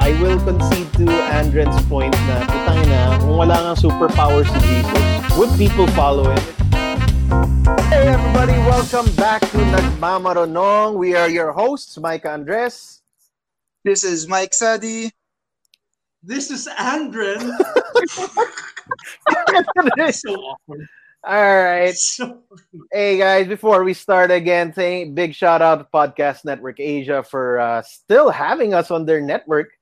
I will concede to Andren's point na putang na, kung wala nga superpower si Jesus, would people follow him? Hey everybody, welcome back to Nagmamaronong. We are your hosts, Mike Andres. This is Mike Sadi. This is Andren. so awkward. All right. So Hey guys, before we start again, thank big shout out to Podcast Network Asia for uh, still having us on their network.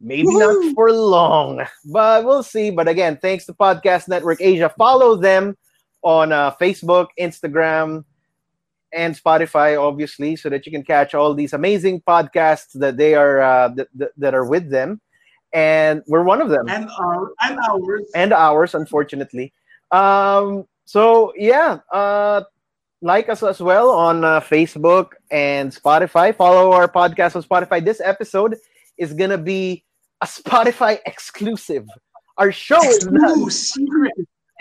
Maybe not for long, but we'll see. But again, thanks to Podcast Network Asia. Follow them on uh, Facebook, Instagram, and Spotify, obviously, so that you can catch all these amazing podcasts that they are uh, that, that, that are with them. And we're one of them and our and ours. and ours, unfortunately. Um, so yeah, uh, like us as well on uh, Facebook and Spotify. Follow our podcast on Spotify. This episode is gonna be a Spotify exclusive. Our show is not. Secret,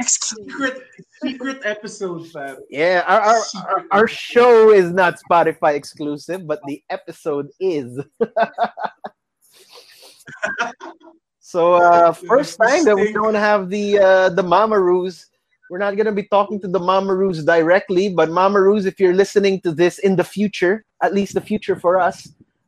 secret, secret episode, fam. Yeah, our, our, our, our show is not Spotify exclusive, but the episode is. so uh, first time that we don't have the uh, the Mamaroos. We're not gonna be talking to the Mama Mamaroos directly, but Mama Mamaroos, if you're listening to this in the future, at least the future for us,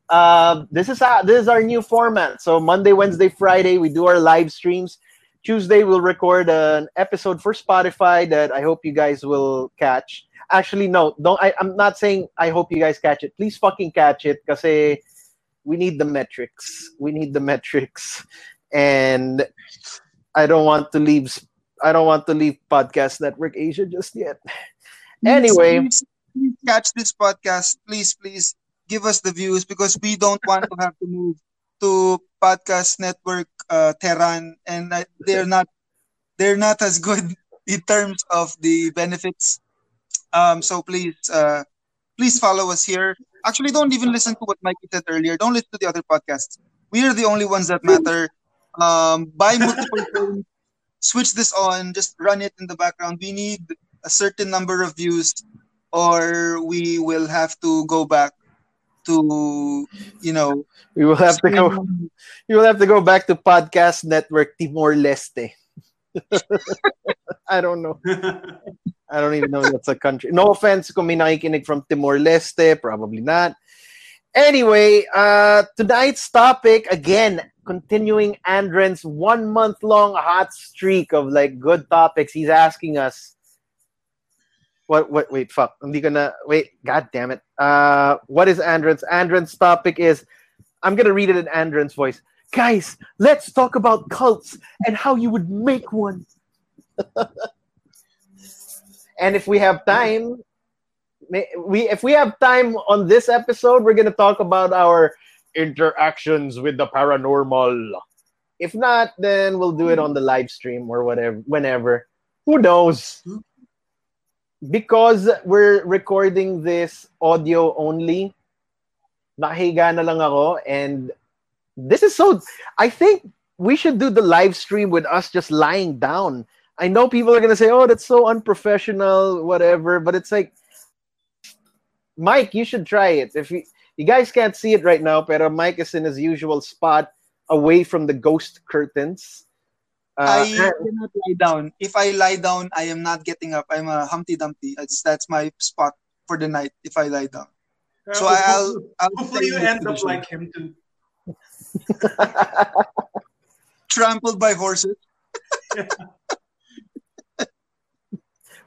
uh, this is our, this is our new format. So Monday, Wednesday, Friday, we do our live streams. Tuesday, we'll record an episode for Spotify that I hope you guys will catch. Actually, no, don't. I, I'm not saying I hope you guys catch it. Please fucking catch it, because we need the metrics. We need the metrics, and I don't want to leave. I don't want to leave Podcast Network Asia just yet. Anyway, please, please catch this podcast. Please, please give us the views because we don't want to have to move to podcast network uh, Terran, and they're not they're not as good in terms of the benefits. Um, so please, uh, please follow us here. Actually, don't even listen to what Mikey said earlier. Don't listen to the other podcasts. We are the only ones that matter. Um, buy multiple phones, switch this on, just run it in the background. We need a certain number of views, or we will have to go back to, you know, we will have to go. You will have to go back to Podcast Network Timor Leste. I don't know. I don't even know if that's a country. No offense kung may nakikinig from Timor Leste, probably not. Anyway, uh, tonight's topic, again, continuing Andren's one month long hot streak of like good topics. He's asking us, what, what, wait, fuck, hindi gonna wait, god damn it. Uh, what is Andren's? Andren's topic is, I'm gonna read it in Andren's voice. Guys, let's talk about cults and how you would make one. and if we have time, we if we have time on this episode, we're gonna talk about our interactions with the paranormal. If not, then we'll do it on the live stream or whatever, whenever. Who knows? Because we're recording this audio only, nakahiga na lang ako and this is so I think we should do the live stream with us just lying down. I know people are gonna say, "Oh, that's so unprofessional," whatever, but it's like, Mike, you should try it. If you you guys can't see it right now, pero Mike is in his usual spot, away from the ghost curtains. Uh, I cannot lie down. If I lie down, I am not getting up. I'm a Humpty Dumpty. That's, that's my spot for the night if I lie down. So I'll, I'll hopefully you end up like him too. trampled by horses.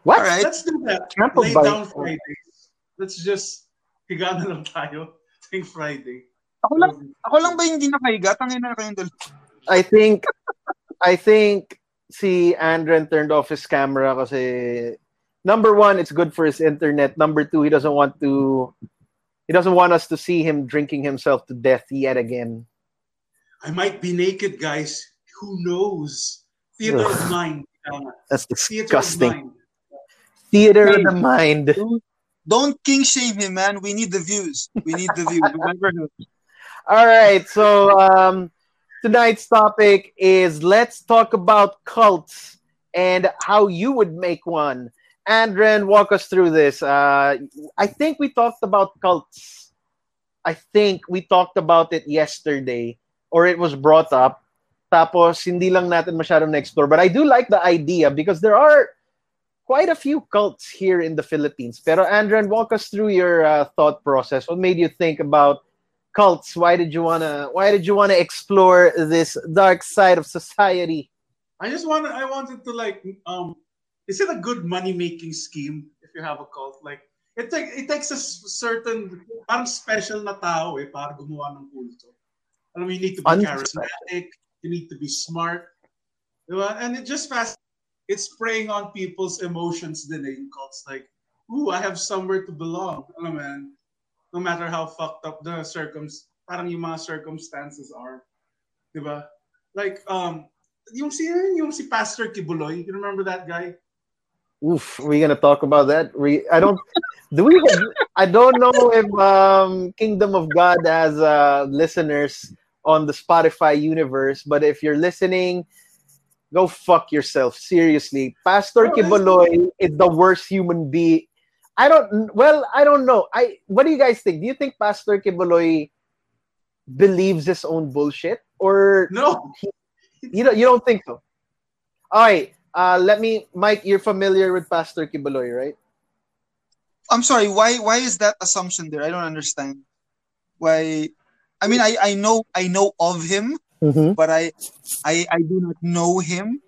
what? All right. Let's do that. Trampled Lay by- down Fridays. Let's just higa na lang tayo. Think Friday. Ako lang, ako lang ba hindi nakahiga? Tangin na kayong dalawa. I think I think si Andren turned off his camera kasi number one, it's good for his internet. Number two, he doesn't want to he doesn't want us to see him drinking himself to death yet again. I might be naked, guys. Who knows? Theater of Ugh. mind. Uh, That's theater of disgusting. mind. Theater of the mind. Don't king shame him, man. We need the views. We need the views. All right, so um, tonight's topic is let's talk about cults and how you would make one. Andren, walk us through this. Uh, I think we talked about cults. I think we talked about it yesterday. or it was brought up. Tapos hindi lang natin masyadong na-explore. But I do like the idea because there are quite a few cults here in the Philippines. Pero Andren, walk us through your uh, thought process. What made you think about cults? Why did you wanna Why did you wanna explore this dark side of society? I just wanted I wanted to like um is it a good money making scheme if you have a cult like it take, it takes a certain parang special na tao eh para gumawa ng kulto. Alam mo, you need to be charismatic, you need to be smart. Diba? And it just fast it's preying on people's emotions din eh, cults like, ooh, I have somewhere to belong. Alam mo man, no matter how fucked up the circum parang yung mga circumstances are. Diba? Like, um, yung si, yung si Pastor Quiboloy, you remember that guy? Oof, are we gonna talk about that? We, I don't. Do we? I don't know if um, Kingdom of God has uh, listeners on the Spotify universe, but if you're listening, go fuck yourself. Seriously, Pastor oh, Quiboloy is the worst human being. I don't. Well, I don't know. I. What do you guys think? Do you think Pastor Quiboloy believes his own bullshit, or no? He, you don't. You don't think so? All right uh, let me, Mike. You're familiar with Pastor Quiboloy, right? I'm sorry. Why? Why is that assumption there? I don't understand. Why? I mean, I, I know I know of him, mm-hmm. but I, I I do not know him.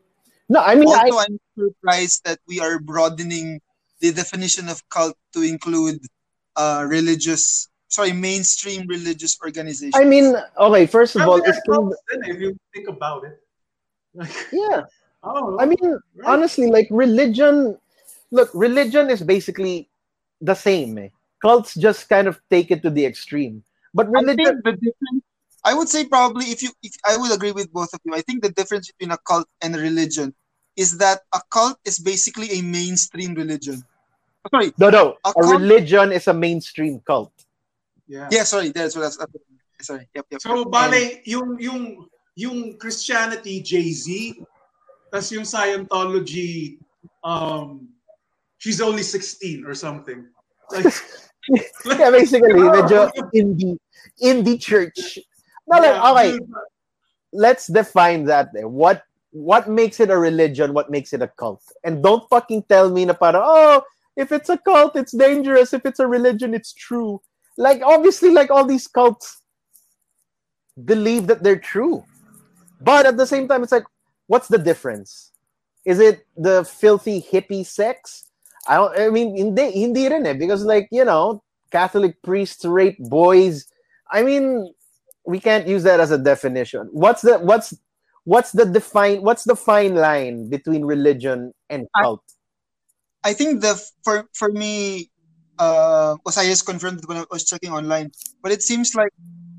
No, I mean, also I, am surprised that we are broadening the definition of cult to include uh, religious, sorry, mainstream religious organizations. I mean, okay. First of all, it's if you think about it. yeah, Oh, I mean, right. honestly, like religion. Look, religion is basically the same. Eh? Cults just kind of take it to the extreme. But religion, I the difference. I would say probably if you, if I would agree with both of you. I think the difference between a cult and a religion is that a cult is basically a mainstream religion. Sorry. No, no. A, a religion is a mainstream cult. Yeah. Yeah. Sorry. That's what that's. Sorry. Yep. Yep. So, yep. bale, yung yung yung Christianity, Jay Z, Tapos yung Scientology, um, she's only 16 or something. Like, yeah, basically, medyo indie, indie church. No, like, okay, let's define that. What what makes it a religion? What makes it a cult? And don't fucking tell me na para, oh, if it's a cult, it's dangerous. If it's a religion, it's true. Like, obviously, like all these cults believe that they're true. But at the same time, it's like, what's the difference? Is it the filthy hippie sex? I don't. I mean, hindi hindi rin eh, because like you know, Catholic priests rape boys. I mean, we can't use that as a definition. What's the what's what's the define what's the fine line between religion and cult? I, I think the for for me, uh, Osiris confirmed when I was checking online, but it seems like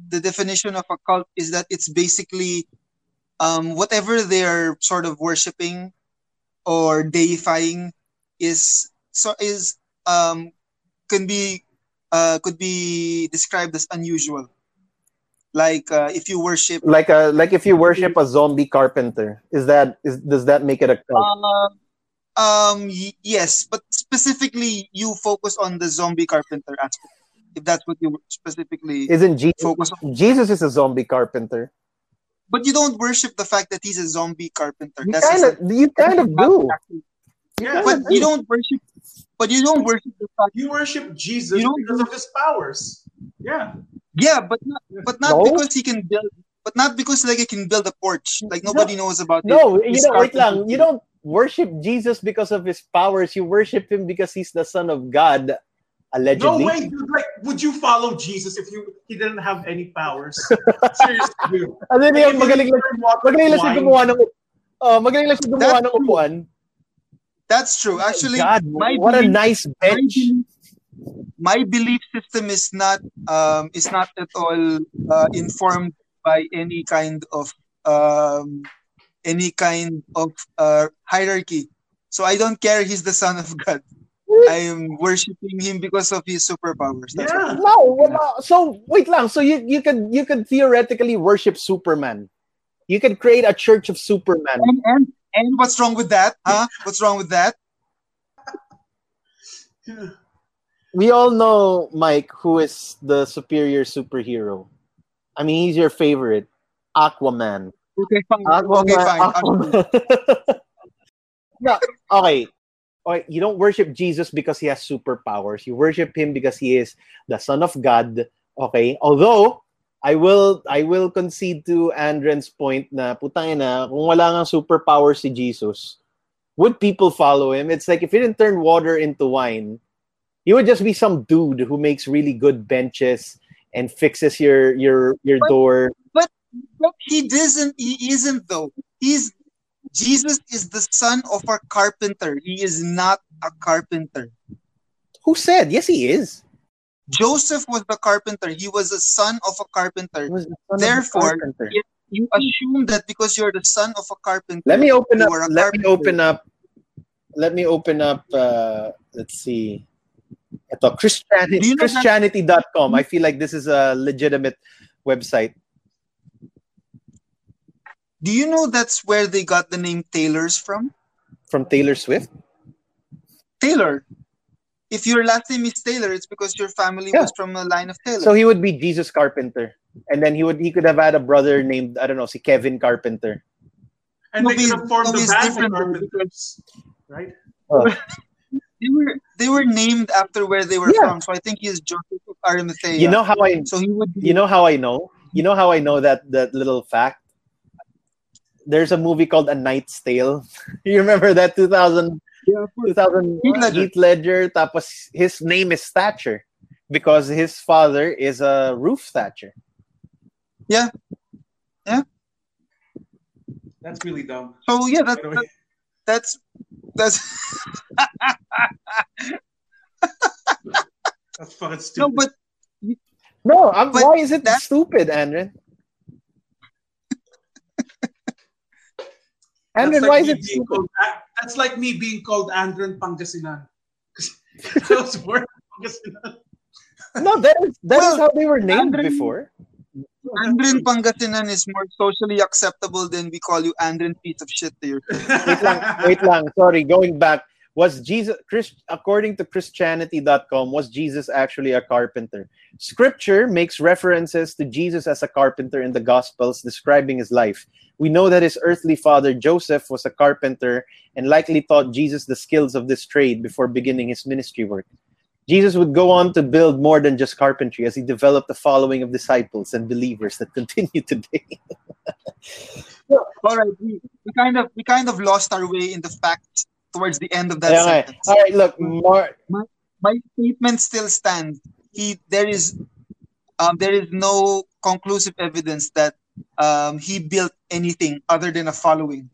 the definition of a cult is that it's basically um, whatever they're sort of worshiping or deifying is so is um, can be uh, could be described as unusual. Like uh, if you worship, like a like if you worship a zombie carpenter, is that is does that make it a cult? Uh, um, y- yes, but specifically you focus on the zombie carpenter aspect. If that's what you specifically isn't Jesus? Focus on. Jesus is a zombie carpenter but you don't worship the fact that he's a zombie carpenter. You kind of, you kind of do. Yeah, but you don't worship. But you don't worship the fact. You worship Jesus you because of his powers. Yeah. Yeah, but not, but not no? because he can build. But not because like he can build a porch. Like nobody no, knows about. No, it. you know, wait lang. You don't worship Jesus because of his powers. You worship him because he's the son of God allegedly. No way, dude. Like, would you follow Jesus if you he didn't have any powers? Seriously, dude. Ano like, magaling lang, magaling lang siya gumawa ng uh, magaling lang siya gumawa ng upuan. That's true. Actually, God, my what belief, a nice bench. My, my belief system is not um is not at all uh, informed by any kind of um any kind of uh, hierarchy. So I don't care he's the son of God. I am worshiping him because of his superpowers. That's yeah. No, well, so wait lang. So you you could you could theoretically worship Superman. You could create a church of Superman. And and, and what's wrong with that? Huh? What's wrong with that? we all know Mike, who is the superior superhero. I mean, he's your favorite. Aquaman. Okay, fine. Aquaman. okay, fine. No, okay. Okay, you don't worship Jesus because he has superpowers. You worship him because he is the Son of God. Okay, although I will I will concede to Andren's point na putang na kung wala nga superpower si Jesus, would people follow him? It's like if he didn't turn water into wine, he would just be some dude who makes really good benches and fixes your your your door. He doesn't. He isn't though. He's Jesus is the son of a carpenter. He is not a carpenter. Who said? Yes, he is. Joseph was the carpenter. He was a son of a carpenter. The of a Therefore, carpenter. you assume that because you're the son of a carpenter, Let me open up. Let me open up. Let me open up. Uh, let's see. Ito, Christianity, you know Christianity.com. I feel like this is a legitimate website. Do you know that's where they got the name Taylors from? from Taylor Swift. Taylor. If your last name is Taylor, it's because your family Yeah. was from a line of Taylor. So he would be Jesus Carpenter, and then he would he could have had a brother named I don't know, see Kevin Carpenter. And No, they could but- have formed the it's band different of Carpenters. Right? Oh. they were they were named after where they were Yeah. from. So I think he's Joseph of Arimathea. You know how I so he would be you know how I know? You know how I know that that little fact? There's a movie called A Knight's Tale. you remember that 2000 Yeah, 2000 Heath Ledger. Heath Ledger tapos his name is Thatcher because his father is a roof thatcher. Yeah. Yeah. That's really dumb. So yeah, that, By the way. that- that's that's That's fucking stupid. no, but No, I'm, But why is it that- stupid, Andren? That's Andren, like why is it being called, that's like me being called Andron Pangasinan. Those were Pangasinan. No, that is that is Well, how they were named Andren- before. Andrin Pangasinan is more socially acceptable than we call you Andrin piece of shit to your Wait lang, wait lang. Sorry, going back. Was Jesus Chris according to Christianity.com, was Jesus actually a carpenter? Scripture makes references to Jesus as a carpenter in the Gospels describing his life. We know that his earthly father Joseph was a carpenter and likely taught Jesus the skills of this trade before beginning his ministry work. Jesus would go on to build more than just carpentry as he developed a following of disciples and believers that continue today. All right, we, we kind of we kind of lost our way in the facts towards the end of that eh. sentence. All right, look, more My statement still stands. He there is um there is no conclusive evidence that um he built anything other than a following.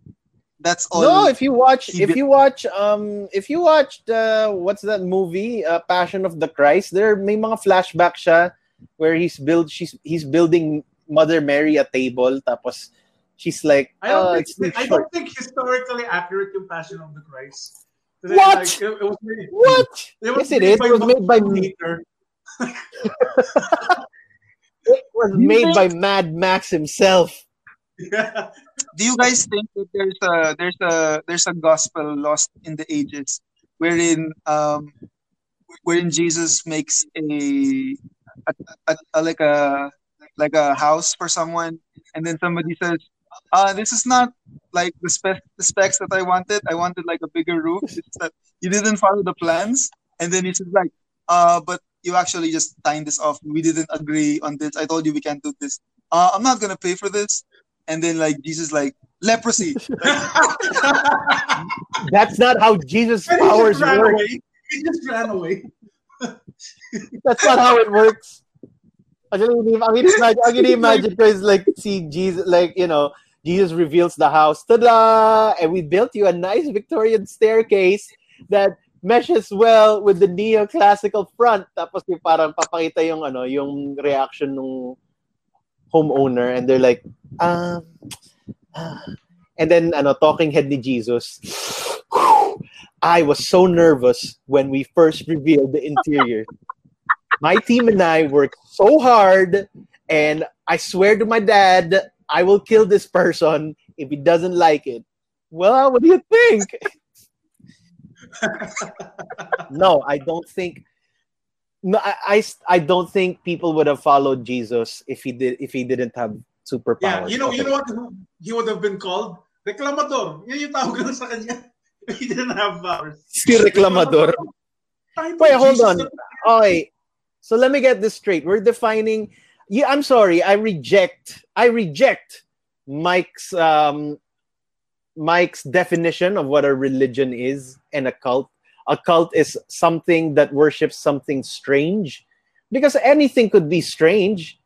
That's all. No, if you watch, if did- you watch, um, if you watched, uh, what's that movie, uh, Passion of the Christ? There may mga flashback siya where he's build, she's he's building Mother Mary a table, tapos she's like, I don't, oh, think, it's too I short. don't think historically accurate yung Passion of the Christ. What? Like, it, it was made, What? It was Yes, it made is. It was made by Martin me. Luther. It was You made think- by Mad Max himself. Yeah. do you guys think that there's a there's a there's a gospel lost in the ages wherein um wherein Jesus makes a, a, a, a like a like a house for someone and then somebody says uh this is not like the, spec the specs that I wanted I wanted like a bigger roof it's that you didn't follow the plans and then he says like uh but you actually just signed this off we didn't agree on this I told you we can't do this uh I'm not gonna pay for this and then like Jesus like leprosy. That's not how Jesus' powers work. He just ran away. That's not how it works. Actually, ang gini- ang gini-imagine, ang gini-imagine ko is like, see Jesus, like, you know, Jesus reveals the house. Ta-da! And we built you a nice Victorian staircase that meshes well with the neoclassical front. Tapos yung parang papakita yung ano, yung reaction ng homeowner and they're like, um, ah. and then ano, talking head ni Jesus. I was so nervous when we first revealed the interior. My team and I worked so hard, and I swear to my dad, I will kill this person if he doesn't like it. Well, what do you think? no, I don't think. No, I, I, I don't think people would have followed Jesus if he did if he didn't have superpowers. Yeah, you know, Okay. you know what he would have been called? Reclamador. Yan yung tawag lang sa kanya. he didn't have powers. Si Reclamador. Wait, hold on. Okay. So let me get this straight. We're defining. Yeah, I'm sorry. I reject. I reject Mike's um, Mike's definition of what a religion is and a cult. A cult is something that worships something strange, because anything could be strange.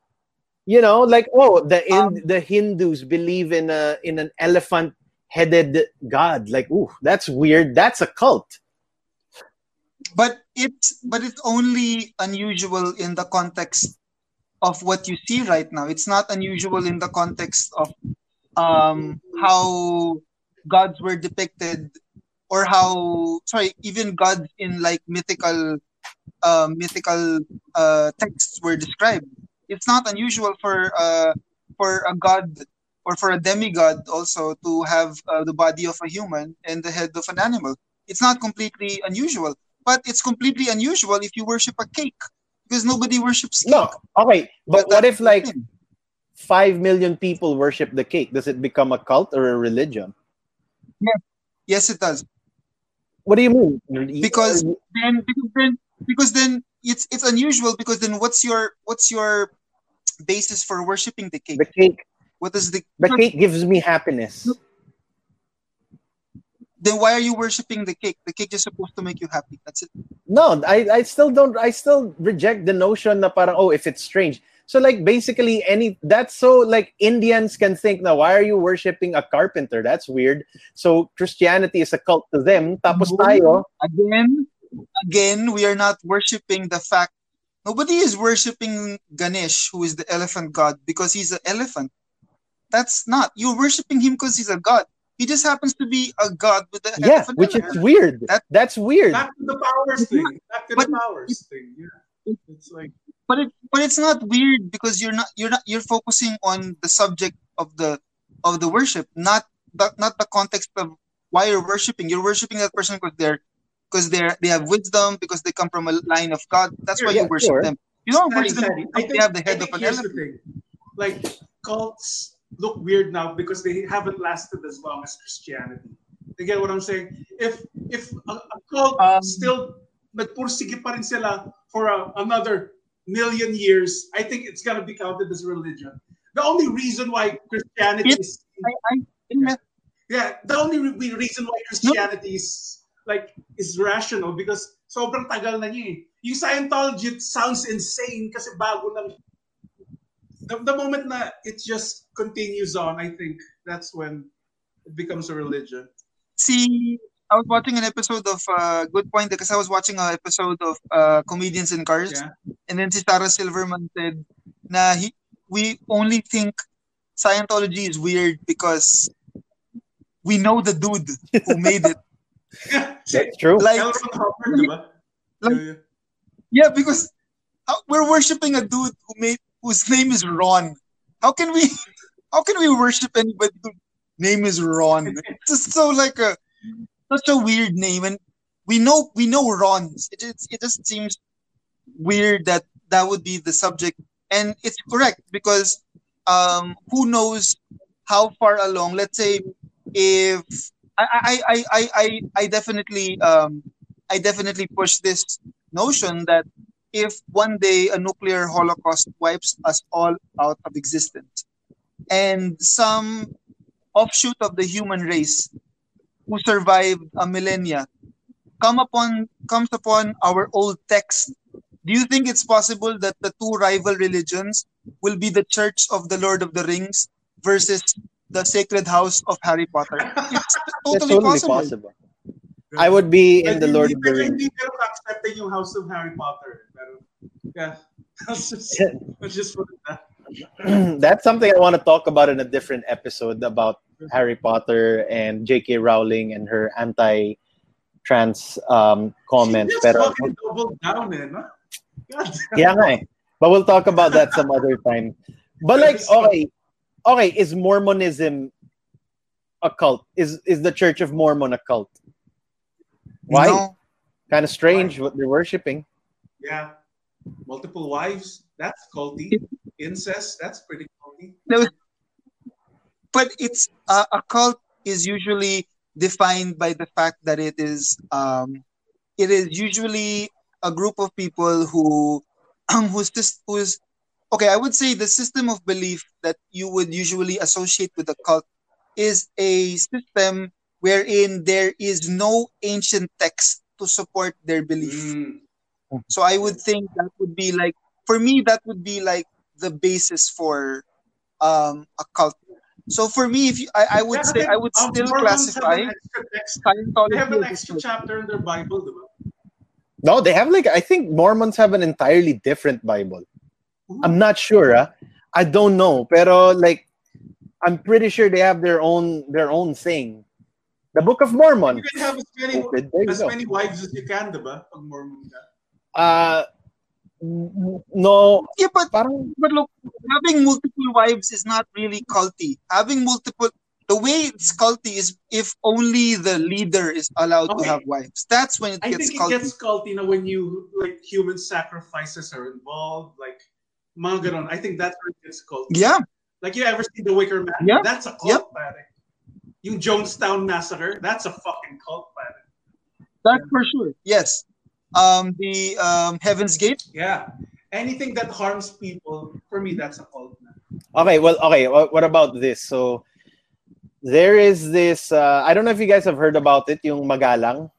You know, like oh, the in, the Hindus believe in a in an elephant headed god. Like, ooh, that's weird. That's a cult. But it's but it's only unusual in the context of what you see right now. It's not unusual in the context of um how gods were depicted or how sorry even gods in like mythical uh, mythical uh, texts were described. It's not unusual for uh, for a god or for a demigod also to have uh, the body of a human and the head of an animal. It's not completely unusual but it's completely unusual if you worship a cake because nobody worships cake. No, okay, but That- what if like thing. five million people worship the cake? Does it become a cult or a religion? yes it does What do you mean? Because- then because then because then it's it's unusual because then what's your what's your basis for worshiping the cake the cake, what is the the cake gives me happiness. Then why are you worshiping the cake the cake is supposed to make you happy that's it No, I, I still don't. I still reject the notion that parang oh, if it's strange. So like basically any that's so like Indians can think now why are you worshiping a carpenter? That's weird. So Christianity is a cult to them. Tapos tayo, again again we are not worshiping the fact nobody is worshiping ganesh who is the elephant god because he's an elephant that's not you're worshiping him because he's a god he just happens to be a god with the head yeah, of an which is weird. That- That's weird. Back to the powers thing. Back to But- the powers thing. Yeah. It's like but it but it's not weird because you're not you're not you're focusing on the subject of the of the worship not the, not the context of why you're worshiping you're worshiping that person because they're because they're they have wisdom because they come from a line of god that's why Yeah, you worship sure. them you don't worship them sadly, I because they have the I head think of an here's the elephant thing. Like cults look weird now because they haven't lasted as long as Christianity. You get what I'm saying? If if a, a cult Um, still nagpursige pa rin sila for a, another million years, I think it's gonna be counted as a religion. The only reason why Christianity Yeah. is I, I, yeah, the only re- reason why Christianity is like is rational because sobrang tagal na niya eh. Yung Scientology sounds insane kasi bago lang. The, the moment na it just continues on, I think that's when it becomes a religion. see I was watching an episode of uh, Good Point because I was watching an episode of uh, Comedians in Cars Yeah. and then si Sarah Silverman said na he, we only think Scientology is weird because we know the dude who made it. Si That's true. Like, L. Ron Hubbard, di ba? Like- Yeah, yeah. yeah, because we're worshiping a dude who made whose name is Ron. How can we how can we worship anybody whose name is Ron? It's just so like a such a weird name, and we know we know Rons. It just it just seems weird that that would be the subject, and it's correct because um, who knows how far along? Let's say if I I I I I, I definitely um I definitely push this notion that if one day a nuclear holocaust wipes us all out of existence and some offshoot of the human race who survived a millennia come upon comes upon our old text do you think it's possible that the two rival religions will be the church of the lord of the rings versus the sacred house of harry potter it's totally, totally possible. possible. I would be in Like, the Lord hindi- of the pero Rings. Hindi pero accepting yung House of Harry Potter. Pero, yeah. Let's just, let's just that. That's something I want to talk about in a different episode about Harry Potter and J.K. Rowling and her anti-trans um, comments. She just Pero, fucking doubled down eh, no? God yeah, nga eh. But we'll talk about that some other time. But like, okay, okay, is Mormonism a cult? Is is the Church of Mormon a cult? Why? No. Kind of strange what they're worshiping. Yeah. Multiple wives, that's culty. Incest, that's pretty culty. No, but it's uh, a cult is usually defined by the fact that it is um, it is usually a group of people who who's just who's okay i would say the system of belief that you would usually associate with a cult is a system wherein there is no ancient text to support their belief Mm. So i would think that would be like for me that would be like the basis for um a cult so for me if you, I, I would Yeah, say i would um, still Mormons classify an text. scientology They have an extra chapter in their Bible, diba? No, they have like I think Mormons have an entirely different Bible. I'm not sure. ah. I don't know, pero like I'm pretty sure they have their own their own thing. The Book of Mormon. You can have as many, Stupid. There you as many wives as you can, diba? Pag Mormon ka. Uh, no, yeah but parang But look, having multiple wives is not really culty. Having multiple, the way it's culty is if only the leader is allowed to have wives. That's when it I gets think culty. it gets culty na when you, like, human sacrifices are involved, like, mga ganon. I think that's where it gets culty. Yeah, Like, you ever see The Wicker Man? Yeah. That's a cult, pare. Yung Jonestown Massacre, that's a fucking cult, pare. that's for sure. Yes. Um, the um, Heaven's Gate. Yeah. Anything that harms people, for me, that's a cult. Okay, well, okay. What, what about this? So there is this. Uh, I don't know if you guys have heard about it. Yung Magalang.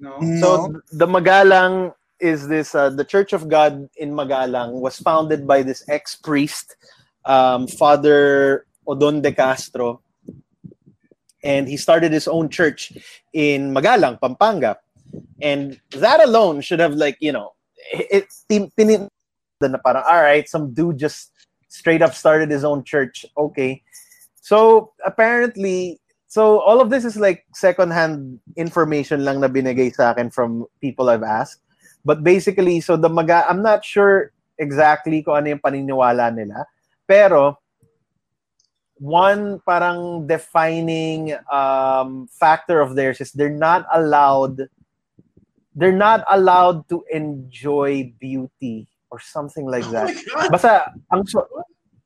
No? So the Magalang is this. Uh, the Church of God in Magalang was founded by this ex priest, um, Father Odon de Castro, and he started his own church in Magalang, Pampanga, and that alone should have like you know, it, it pinin na parang all right, some dude just straight up started his own church. Okay, so apparently. So all of this is like secondhand information lang na binigay sa akin from people I've asked. But basically, so the maga, I'm not sure exactly kung ano yung paniniwala nila. Pero, one parang defining um, factor of theirs is they're not allowed they're not allowed to enjoy beauty or something like Oh that. Basta, ang so,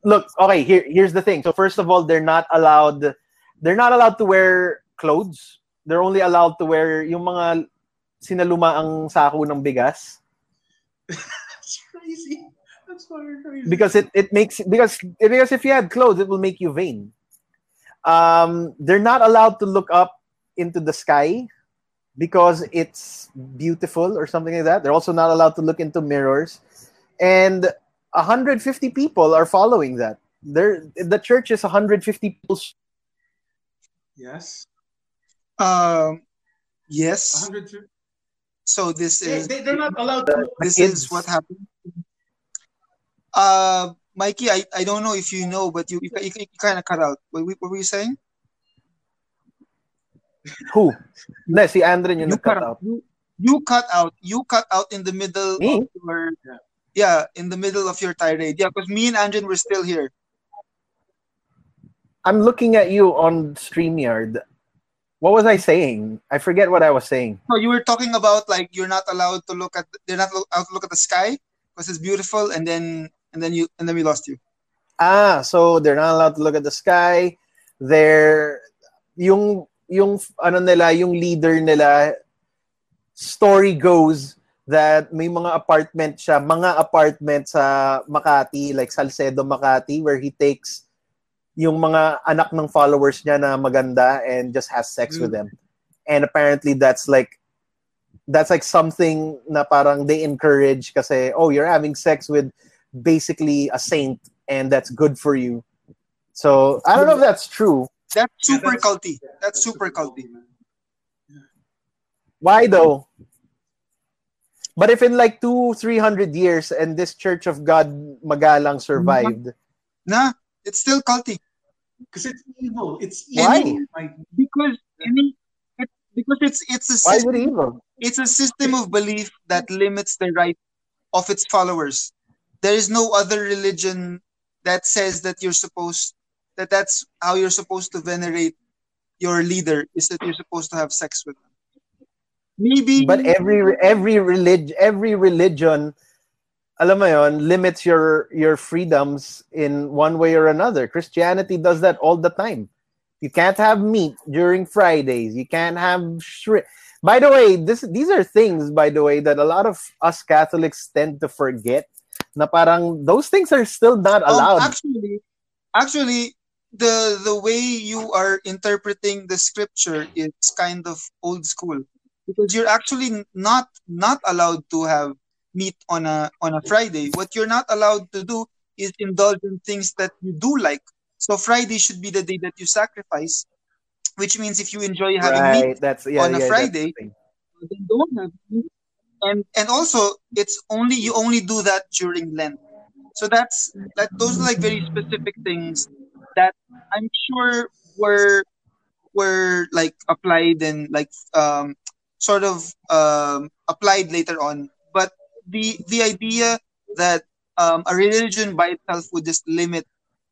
look, okay, here here's the thing. So first of all, they're not allowed they're not allowed to wear clothes. They're only allowed to wear yung mga sinaluma ang sako ng bigas That's crazy. That's fucking crazy. because it, it makes because because if you had clothes it will make you vain. Um, they're not allowed to look up into the sky because it's beautiful or something like that. They're also not allowed to look into mirrors, and 150 people are following that. They're, the church is 150 people yes. Um, yes. 100. So this is they, they're not allowed to. this is what happened. Uh, Mikey, I, I don't know if you know, but you you, you, you kind of cut out. What, what were you saying? Who? Ne, si Andren yung You nag-cut cut out. out. You, you cut out. You cut out in the middle Me? of your yeah, in the middle of your tirade. Yeah, because me and Anjan were still here. I'm looking at you on StreamYard. What was I saying? I forget what I was saying. So you were talking about like you're not allowed to look at they're not allowed to look at the sky because it's beautiful, and then and then you and then we lost you. Ah, so they're not allowed to look at the sky. They're yung yung ano nila, yung leader nila story goes that may mga apartment siya, mga apartment sa Makati, like Salcedo Makati where he takes yung mga anak ng followers niya na maganda and just has sex with them. And apparently that's like that's like something na parang they encourage kasi oh you're having sex with basically a saint and that's good for you. So I don't know if that's true. That's Yeah, super that's- culty. That's super culty. man. Why though? But if in like two, three hundred years and this Church of God Magalang survived, Nah, it's still culty Because it's evil. It's Why? evil. Like, because any it, because it's it's a why is system, it evil? it's a system of belief that limits the right of its followers. There is no other religion that says that you're supposed that that's how you're supposed to venerate your leader is that you're supposed to have sex with them. Maybe But every every religion every religion alam mo yon, limits your your freedoms in one way or another. Christianity does that all the time. You can't have meat during Fridays. You can't have shrimp. By the way, this these are things, by the way, that a lot of us Catholics tend to forget. Na parang those things are still not Um, allowed. actually, actually, the the way you are interpreting the scripture is kind of old school because you're actually not not allowed to have meat on a on a Friday. What you're not allowed to do is indulge in things that you do like. So Friday should be the day that you sacrifice, which means if you enjoy having meat. That's yeah, on a yeah, the Friday. then don't have meat. And and also it's only you only do that during Lent. So that's that those are like very specific things that I'm sure were were like applied and like um sort of um applied later on. But the the idea that um a religion by itself would just limit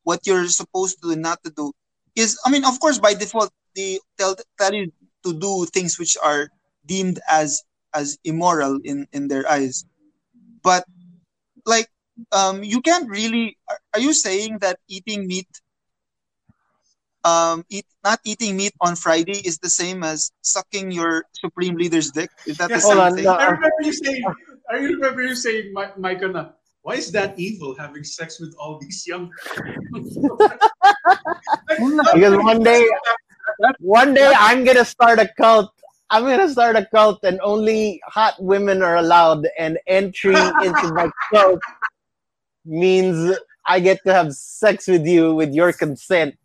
what you're supposed to do not to do is I mean of course by default they tell tell you to do things which are deemed as as immoral in in their eyes but like um you can't really are, are you saying that eating meat um eat not eating meat on friday is the same as sucking your supreme leader's dick is that the Yes, same Hold on, thing no. I remember you saying, I remember you saying, Mi- Micah, na, why is that evil having sex with all these young Because one day, one day I'm gonna start a cult. I'm gonna start a cult, and only hot women are allowed. And entry into my cult means I get to have sex with you with your consent.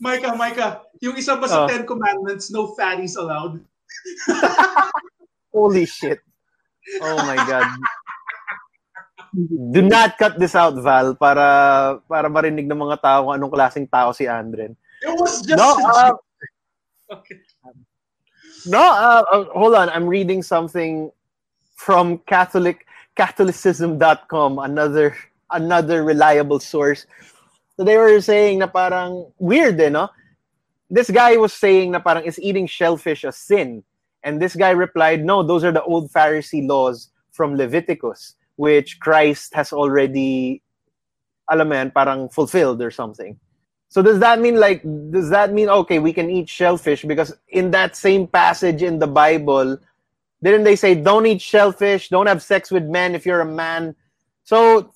Micah, Micah, yung isa ba sa Oh. Ten Commandments, no fatties allowed? Holy shit! Oh my god! Do not cut this out, Val, para para marinig ng mga tao kung anong klaseng tao si Andren. It was just No, uh. Okay. No, uh, uh, hold on. I'm reading something from Catholic Catholicism.com, another another reliable source. So they were saying na parang weird, eh, no? This guy was saying na parang is eating shellfish a sin, and this guy replied, "No, those are the old Pharisee laws from Leviticus, which Christ has already, alam parang fulfilled or something." So does that mean like does that mean okay we can eat shellfish? Because in that same passage in the Bible didn't they say don't eat shellfish don't have sex with men if you're a man. So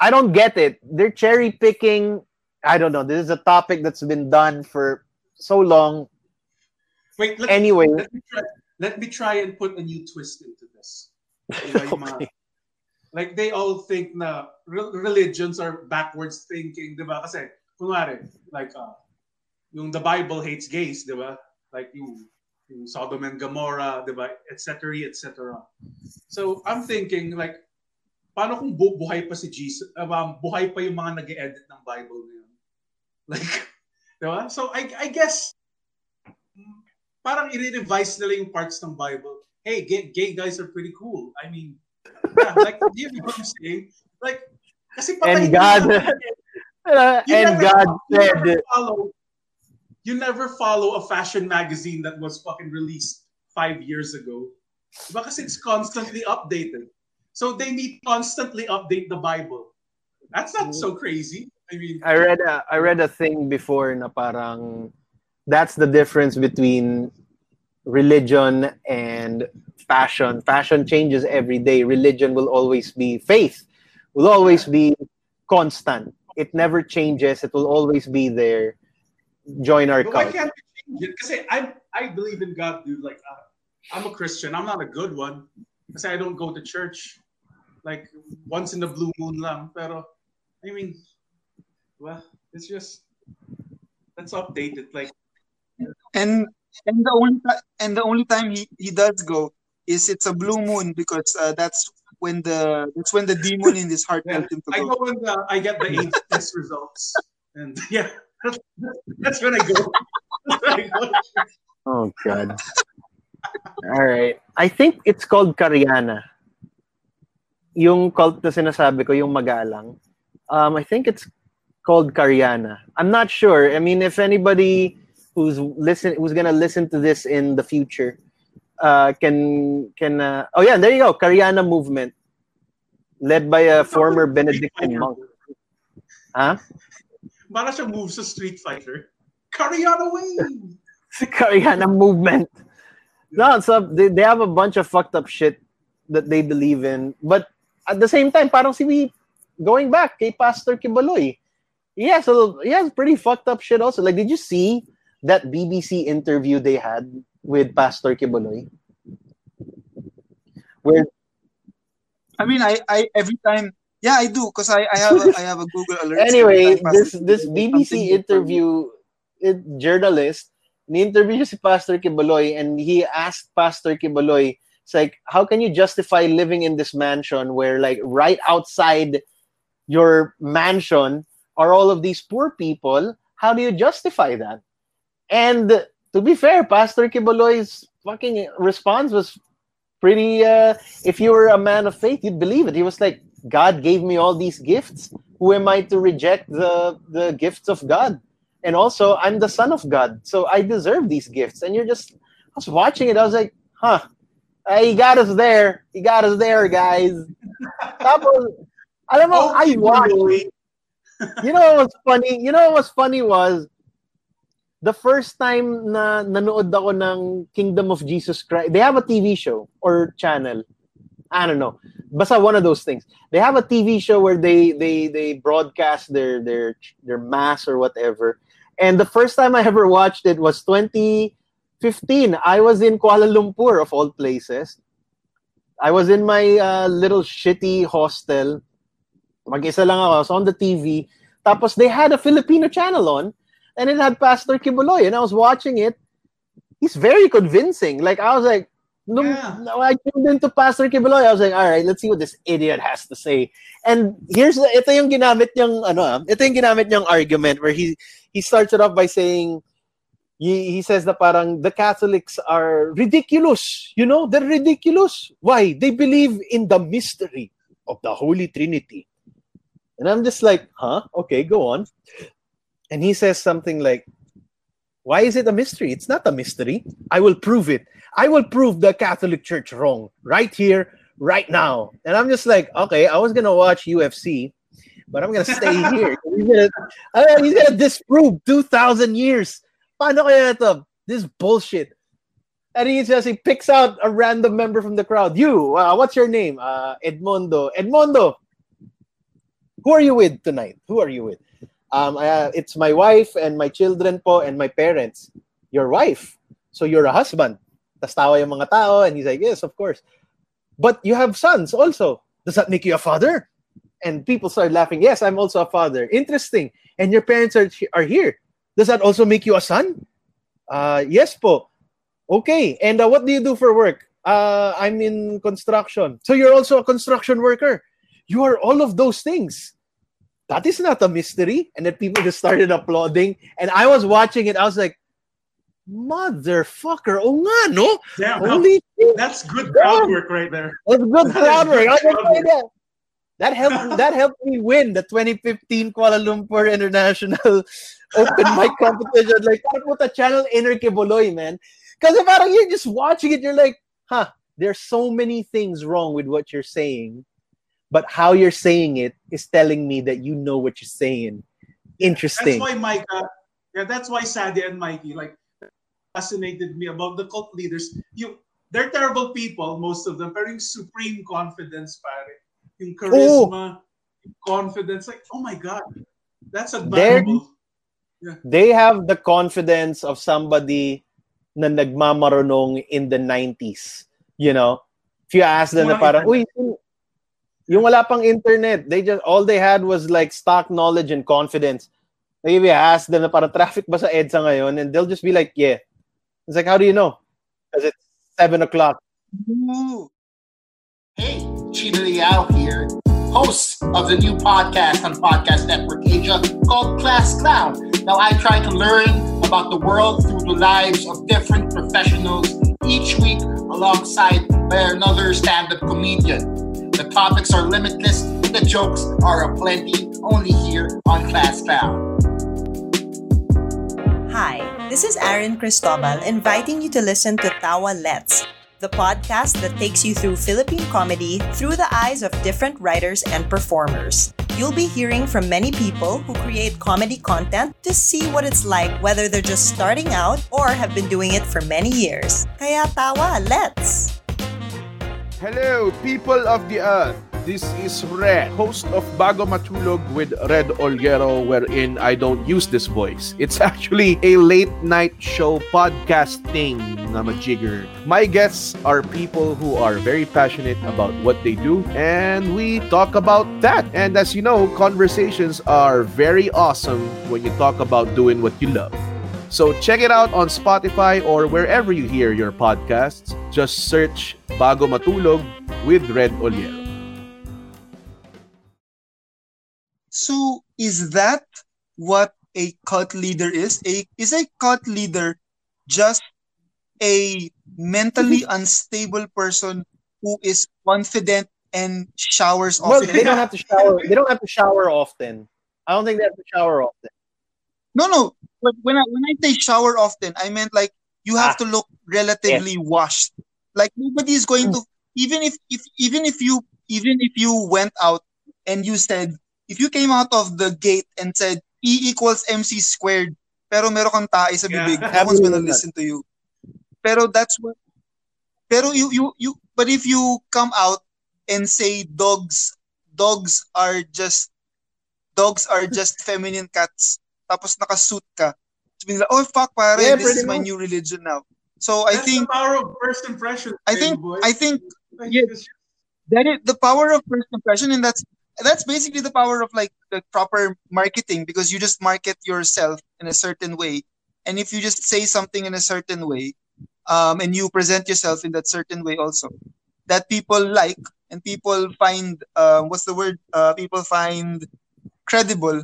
I don't get it. They're cherry picking. I don't know. This is a topic that's been done for so long. Wait, let, anyway. let, me try, let me try and put a new twist into this. Diba, Okay. like they all think na religions are backwards thinking, di ba? Kasi, kunwari, like, uh, yung the Bible hates gays, di ba? Like yung, yung Sodom and Gomorrah, di ba? Et cetera, et cetera. So, I'm thinking, like, paano kung bu- buhay pa si Jesus, um, buhay pa yung mga nag edit ng Bible ngayon? Like, di ba? So, I, I guess, parang i-revise nila yung parts ng Bible. Hey, gay, gay guys are pretty cool. I mean, yeah, like, do you know what I'm saying? Like, kasi patay And God- Uh, and God you said never follow, you never follow a fashion magazine that was fucking released five years ago. because it's constantly updated. So they need constantly update the Bible. That's not so crazy. I mean, I read a, I read a thing before na parang that's the difference between religion and fashion. Fashion changes every day. Religion will always be faith. Will always be constant. It never changes. It will always be there. Join our But why can't we change it? Because I I believe in God, dude. Like uh, I'm a Christian. I'm not a good one. Because I don't go to church. Like once in the blue moon lang. Pero I mean, well, it's just let's update it. Like and and the only and the only time he, he does go is it's a blue moon because uh, that's when the that's when the demon in his heart yeah, tells him to I go. go when uh, I get the AIDS test results, and yeah, that's when I go. That's when I go. Oh God. All right. I think it's called Karyana. Yung cult na sinasabi ko, yung magalang. Um, I think it's called Karyana. I'm not sure. I mean, if anybody who's listen who's gonna listen to this in the future uh, can can uh, oh yeah, there you go, Karyana movement. led by a former Benedictine monk. Huh? Para siya move sa Street Fighter. Kariana Wave! Kariana movement. No, so they, they have a bunch of fucked up shit that they believe in. But at the same time, parang si we going back kay Pastor Quiboloy, has a he has pretty fucked up shit also. Like, did you see that BBC interview they had with Pastor Quiboloy? Where I mean, I, I every time, yeah, I do because I, I have a, I have a Google alert. anyway, this this BBC interview, it, journalist, ni-interview si Pastor Quiboloy and he asked Pastor Quiboloy, it's like, how can you justify living in this mansion where like right outside your mansion are all of these poor people? How do you justify that? And to be fair, Pastor Quiboloy's fucking response was pretty uh, if you were a man of faith you'd believe it. He was like god gave me all these gifts. Who am i to reject the the gifts of god? And also i'm the son of god so i deserve these gifts. And you're just i was watching it i was like huh uh, he got us there. He got us there guys. Tapos, alam mo, I watched. You know what was funny? You know what was funny was the first time na nanood ako ng Kingdom of Jesus Christ, they have a TV show or channel. I don't know. Basta one of those things. They have a TV show where they they they broadcast their their their mass or whatever. And the first time I ever watched it was 2015. I was in Kuala Lumpur of all places. I was in my uh, little shitty hostel. Mag-isa lang ako. So on the TV. Tapos they had a Filipino channel on and it had Pastor Quiboloy, and I was watching it. He's very convincing. Like I was like, no, yeah. no, I tuned into Pastor Quiboloy. I was like, all right, let's see what this idiot has to say. And here's the, ito yung ginamit niyang ano, ah, ito yung ginamit niyang argument where he he starts it off by saying he, he says that parang the Catholics are ridiculous. You know, they're ridiculous. Why? They believe in the mystery of the Holy Trinity. And I'm just like, huh? Okay, go on and he says something like, Why is it a mystery? It's not a mystery. I will prove it. I will prove the Catholic Church wrong right here, right now. And I'm just like, okay, I was gonna watch UFC, but I'm gonna stay here. He's gonna, uh, gonna disprove 2,000 years. Paano kaya ito? This bullshit. And he says he picks out a random member from the crowd. You, uh, what's your name? Uh, Edmondo. Edmondo, who are you with tonight? Who are you with? Um, uh, it's my wife and my children po and my parents. Your wife. So you're a husband. Tas tawa yung mga tao and he's like, yes, of course. But you have sons also. Does that make you a father? And people start laughing. Yes, I'm also a father. Interesting. And your parents are, are here. Does that also make you a son? Uh, yes po. Okay. And uh, what do you do for work? Uh, I'm in construction. So you're also a construction worker. You are all of those things that is not a mystery. And then people just started applauding. And I was watching it. I was like, motherfucker. Oh, nga, no? Damn, Holy no. That's good crowd work right there. That's good crowd work. That. that helped that helped me win the 2015 Kuala Lumpur International Open Mic Competition. Like, parang puta channel inner Quiboloy, man. Because parang you're just watching it, you're like, huh, there's so many things wrong with what you're saying but how you're saying it is telling me that you know what you're saying. Interesting. That's why Micah, yeah, that's why Sadie and Mikey like fascinated me about the cult leaders. You, they're terrible people, most of them, in supreme confidence, pare. Yung oh! charisma, oh. confidence, like, oh my God, that's admirable. Yeah. They have the confidence of somebody na nagmamarunong in the 90s. You know? If you ask them na parang, uy, Yung wala pang internet, they just all they had was like stock knowledge and confidence. Maybe ask them na para traffic ba sa EDSA ngayon and they'll just be like, yeah. It's like, how do you know? Because it's 7 o'clock. Hey, Chino Liao here, host of the new podcast on Podcast Network Asia called Class Clown. Now, I try to learn about the world through the lives of different professionals each week alongside by another stand-up comedian. The topics are limitless, the jokes are aplenty, only here on Class Clown. Hi, this is Aaron Cristobal inviting you to listen to Tawa Let's, the podcast that takes you through Philippine comedy through the eyes of different writers and performers. You'll be hearing from many people who create comedy content to see what it's like whether they're just starting out or have been doing it for many years. Kaya tawa, let's! Hello, people of the earth. This is Red, host of Bago Matulog with Red Olguero, wherein I don't use this voice. It's actually a late night show podcasting na majigger. My guests are people who are very passionate about what they do, and we talk about that. And as you know, conversations are very awesome when you talk about doing what you love. So check it out on Spotify or wherever you hear your podcasts. Just search Bago Matulog with Red Ollero. So is that what a cult leader is? A is a cult leader just a mentally unstable person who is confident and showers Well, often? they don't have to shower. They don't have to shower often. I don't think they have to shower often. No, no. But when I when I say shower often, I meant like you have Ah. to look relatively washed. Like nobody is going to even if if even if you even if you went out and you said if you came out of the gate and said E equals MC squared, pero meron kang tae sa Yeah. no one's gonna listen to you. Pero that's what pero you you you but if you come out and say dogs dogs are just dogs are just feminine cats tapos nakasuit ka sabihin nila oh fuck pare Yeah, this is my much. new religion now so i think the power of first impression. i think boy. i think Like, yeah. that is the power of first impression and that's that's basically the power of like the proper marketing because you just market yourself in a certain way and if you just say something in a certain way um, and you present yourself in that certain way also that people like and people find uh, what's the word uh, people find credible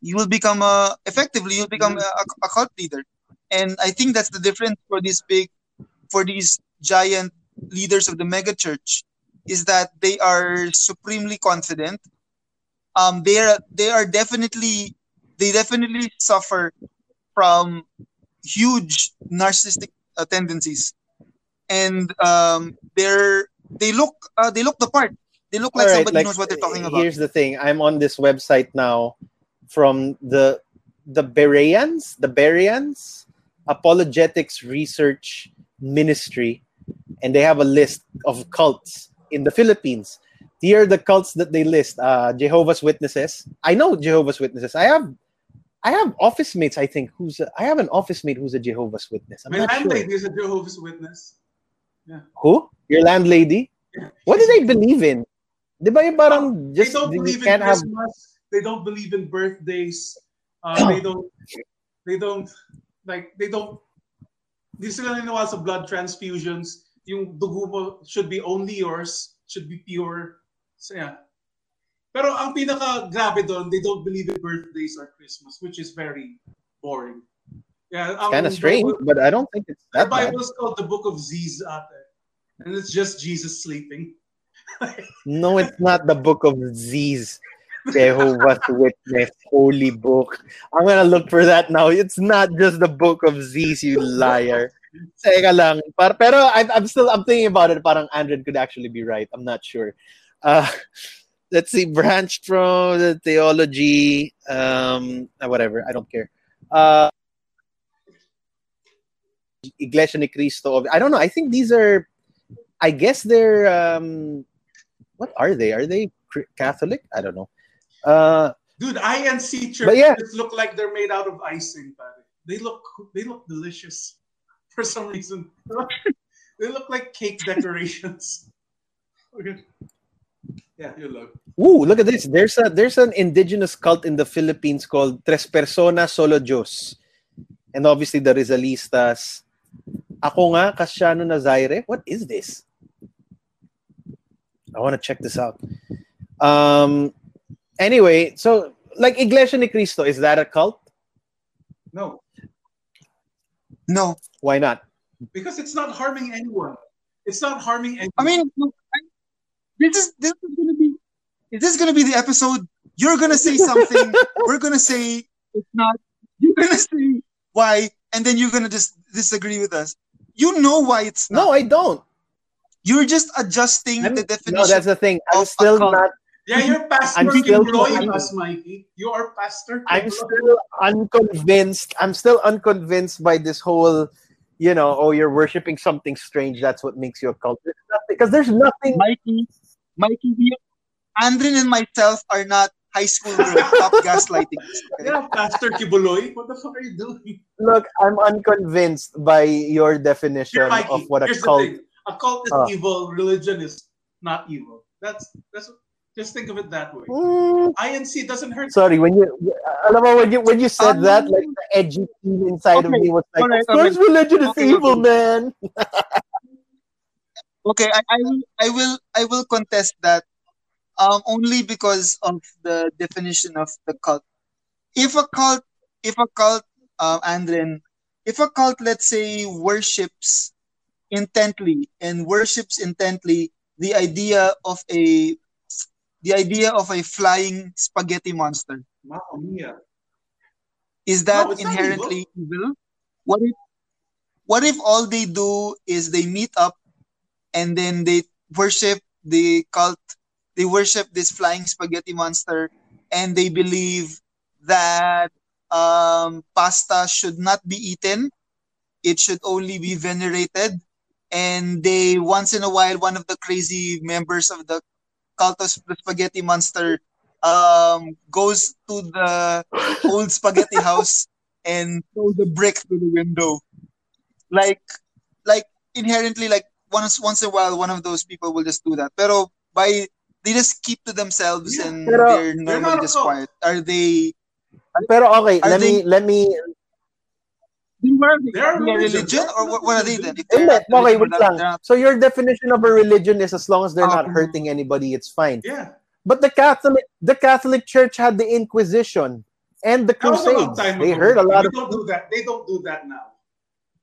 you will become a effectively you'll become a, a cult leader. And i think that's the difference for these big for these giant leaders of the mega church is that they are supremely confident. Um they are they are definitely they definitely suffer from huge narcissistic uh, tendencies. And um they're they look uh, they look the part. They look like right, somebody like, knows what they're talking about. Here's the thing. I'm on this website now from the the Bereans, the Bereans Apologetics Research Ministry, and they have a list of cults in the Philippines. Here are the cults that they list. Uh, Jehovah's Witnesses. I know Jehovah's Witnesses. I have I have office mates, I think, who's a, I have an office mate who's a Jehovah's Witness. I'm My not sure. landlady is a Jehovah's Witness. Yeah. Who? Your landlady? Yeah. What do they believe in? Di ba yung parang they don't believe in can't have Christmas. They don't believe in birthdays. Uh, they don't. They don't like. They don't. Hindi sila naniniwala sa blood transfusions. Yung dugo mo should be only yours. Should be pure. So yeah. Pero ang pinaka grabe doon, they don't believe in birthdays or Christmas, which is very boring. Yeah, kind of strange, Bible- but I don't think it's The that bad. Bible is called the Book of Z's ate. And it's just Jesus sleeping. No, it's not the book of Z's. Jehovah's Witness, Holy Book. I'm gonna look for that now. It's not just the book of Z's, you liar. Teka lang. Par pero I'm, I'm still I'm thinking about it. Parang Andred could actually be right. I'm not sure. Uh, let's see. Branched from the theology. Um, uh, whatever. I don't care. Uh, Iglesia ni Cristo. I don't know. I think these are. I guess they're. Um, what are they? Are they Catholic? I don't know. Uh, Dude, INC churches yeah. look like they're made out of icing, pare. They look they look delicious for some reason. they look like cake decorations. Okay. Yeah, you look. ooh, look at this. There's a there's an indigenous cult in the Philippines called Tres Personas Solo Dios. And obviously the Rizalistas. Ako nga, Kasyano na Zaire. What is this? I want to check this out. Um, anyway, so like Iglesia ni Cristo, is that a cult? No, no Why not? because it's not harming anyone. It's not harming anyone. I mean, this is this is gonna be is this gonna be the episode? You're gonna say something. we're gonna say it's not. You're gonna say why, and then you're gonna just disagree with us. You know why it's not. No, I don't. You're just adjusting I'm- the definition. no, that's the thing. I'm still not. Yeah, you're Pastor I'm still Quiboloy, us, Mikey. You are Pastor I'm still unconvinced. I'm still unconvinced by this whole, you know, oh, you're worshiping something strange. That's what makes you a cult. Because there's nothing. Mikey, Mikey, we, Andrin and myself are not high school girls. Stop gaslighting. Yeah, Pastor Quiboloy. What the fuck are you doing? Look, I'm unconvinced by your definition Here, Mikey, of what a here's cult. the thing. A cult is Uh. evil. Religion is not evil. That's that's. Just think of it that way. Mm, INC doesn't hurt. sorry, when you, alam mo, when you when you said Um, that, like the edgy teen inside of me was like, alright, of course, religion is Okay, evil, okay. man. Okay, I, I will, I will, I will contest that. Um, only because of the definition of the cult. If a cult, if a cult, um, Andren, if a cult, let's say, worships intently and worships intently the idea of a, the idea of a flying spaghetti monster, is that No, inherently evil? What if what if all they do is they meet up and then they worship the cult they worship this flying spaghetti monster and they believe that um, pasta should not be eaten it should only be venerated and they once in a while one of the crazy members of the cult of the spaghetti monster um, goes to the old spaghetti house and throws a brick through the window. Like, like inherently, like once once in a while, one of those people will just do that. Pero by they just keep to themselves and pero they're they're normally just quiet. Are they? Pero okay, Are let they- me let me Then what they? They're Are they a religion. religion, or what, what are they then? If Hindi, they're not okay, wait lang. not- they're not- So your definition of a religion is as long as they're not Um, hurting anybody, it's fine. Yeah. But the Catholic the Catholic Church had the Inquisition and the That was a Crusades. time They ago. heard a lot they of don't do that. They don't do that now.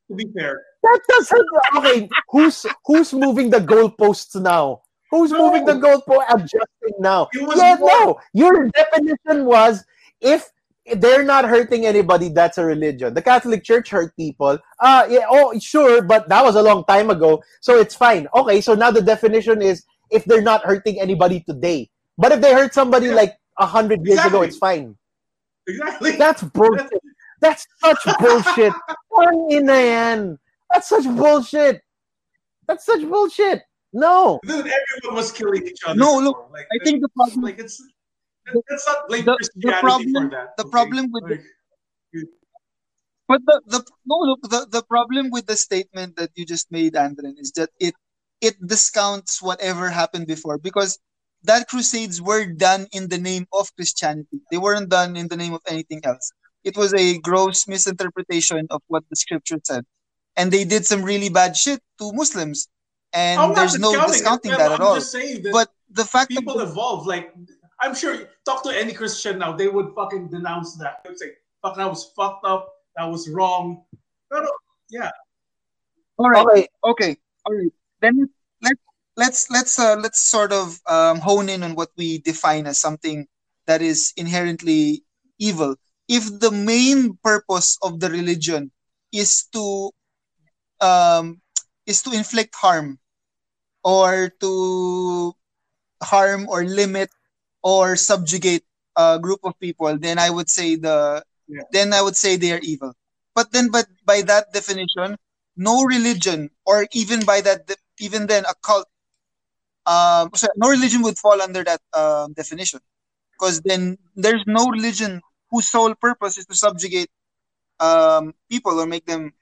To be fair. that doesn't okay. Who's who's moving the goalposts now? Who's No. moving the goalpost adjusting now? Yeah, more- no. Your definition was if they're not hurting anybody, that's a religion. The Catholic Church hurt people. Uh yeah, oh sure, but that was a long time ago, so it's fine. Okay, so now the definition is if they're not hurting anybody today. But if they hurt somebody Yeah. like a hundred years ago, it's fine. Exactly. That's bullshit. That's such bullshit. Ang ina yan. That's such bullshit. That's such bullshit. No. Dude, everyone was killing each other. No, look. Like, I think the problem, like it's not blame The- the problem- for that. the okay? problem with the- but the, the no look the, the problem with the statement that you just made, Andren, is that it it discounts whatever happened before because that crusades were done in the name of Christianity. They weren't done in the name of anything else. It was a gross misinterpretation of what the scripture said. And they did some really bad shit to Muslims. And I'm there's no discounting it, discounting but that I'm at all. that But the fact that people that evolve. Like I'm sure talk to any Christian now, they would fucking denounce that. They would say, "Fuck, that was fucked up. That was wrong." But, yeah. all right, Okay. okay, all right. Then let's let's let's uh, let's sort of um, hone in on what we define as something that is inherently evil. If the main purpose of the religion is to um, is to inflict harm or to harm or limit or subjugate a group of people, then I would say the Yeah. then I would say they are evil. But then, but by that definition, no religion or even by that de- even then a cult um so no religion would fall under that um, definition because then there's no religion whose sole purpose is to subjugate um people or make them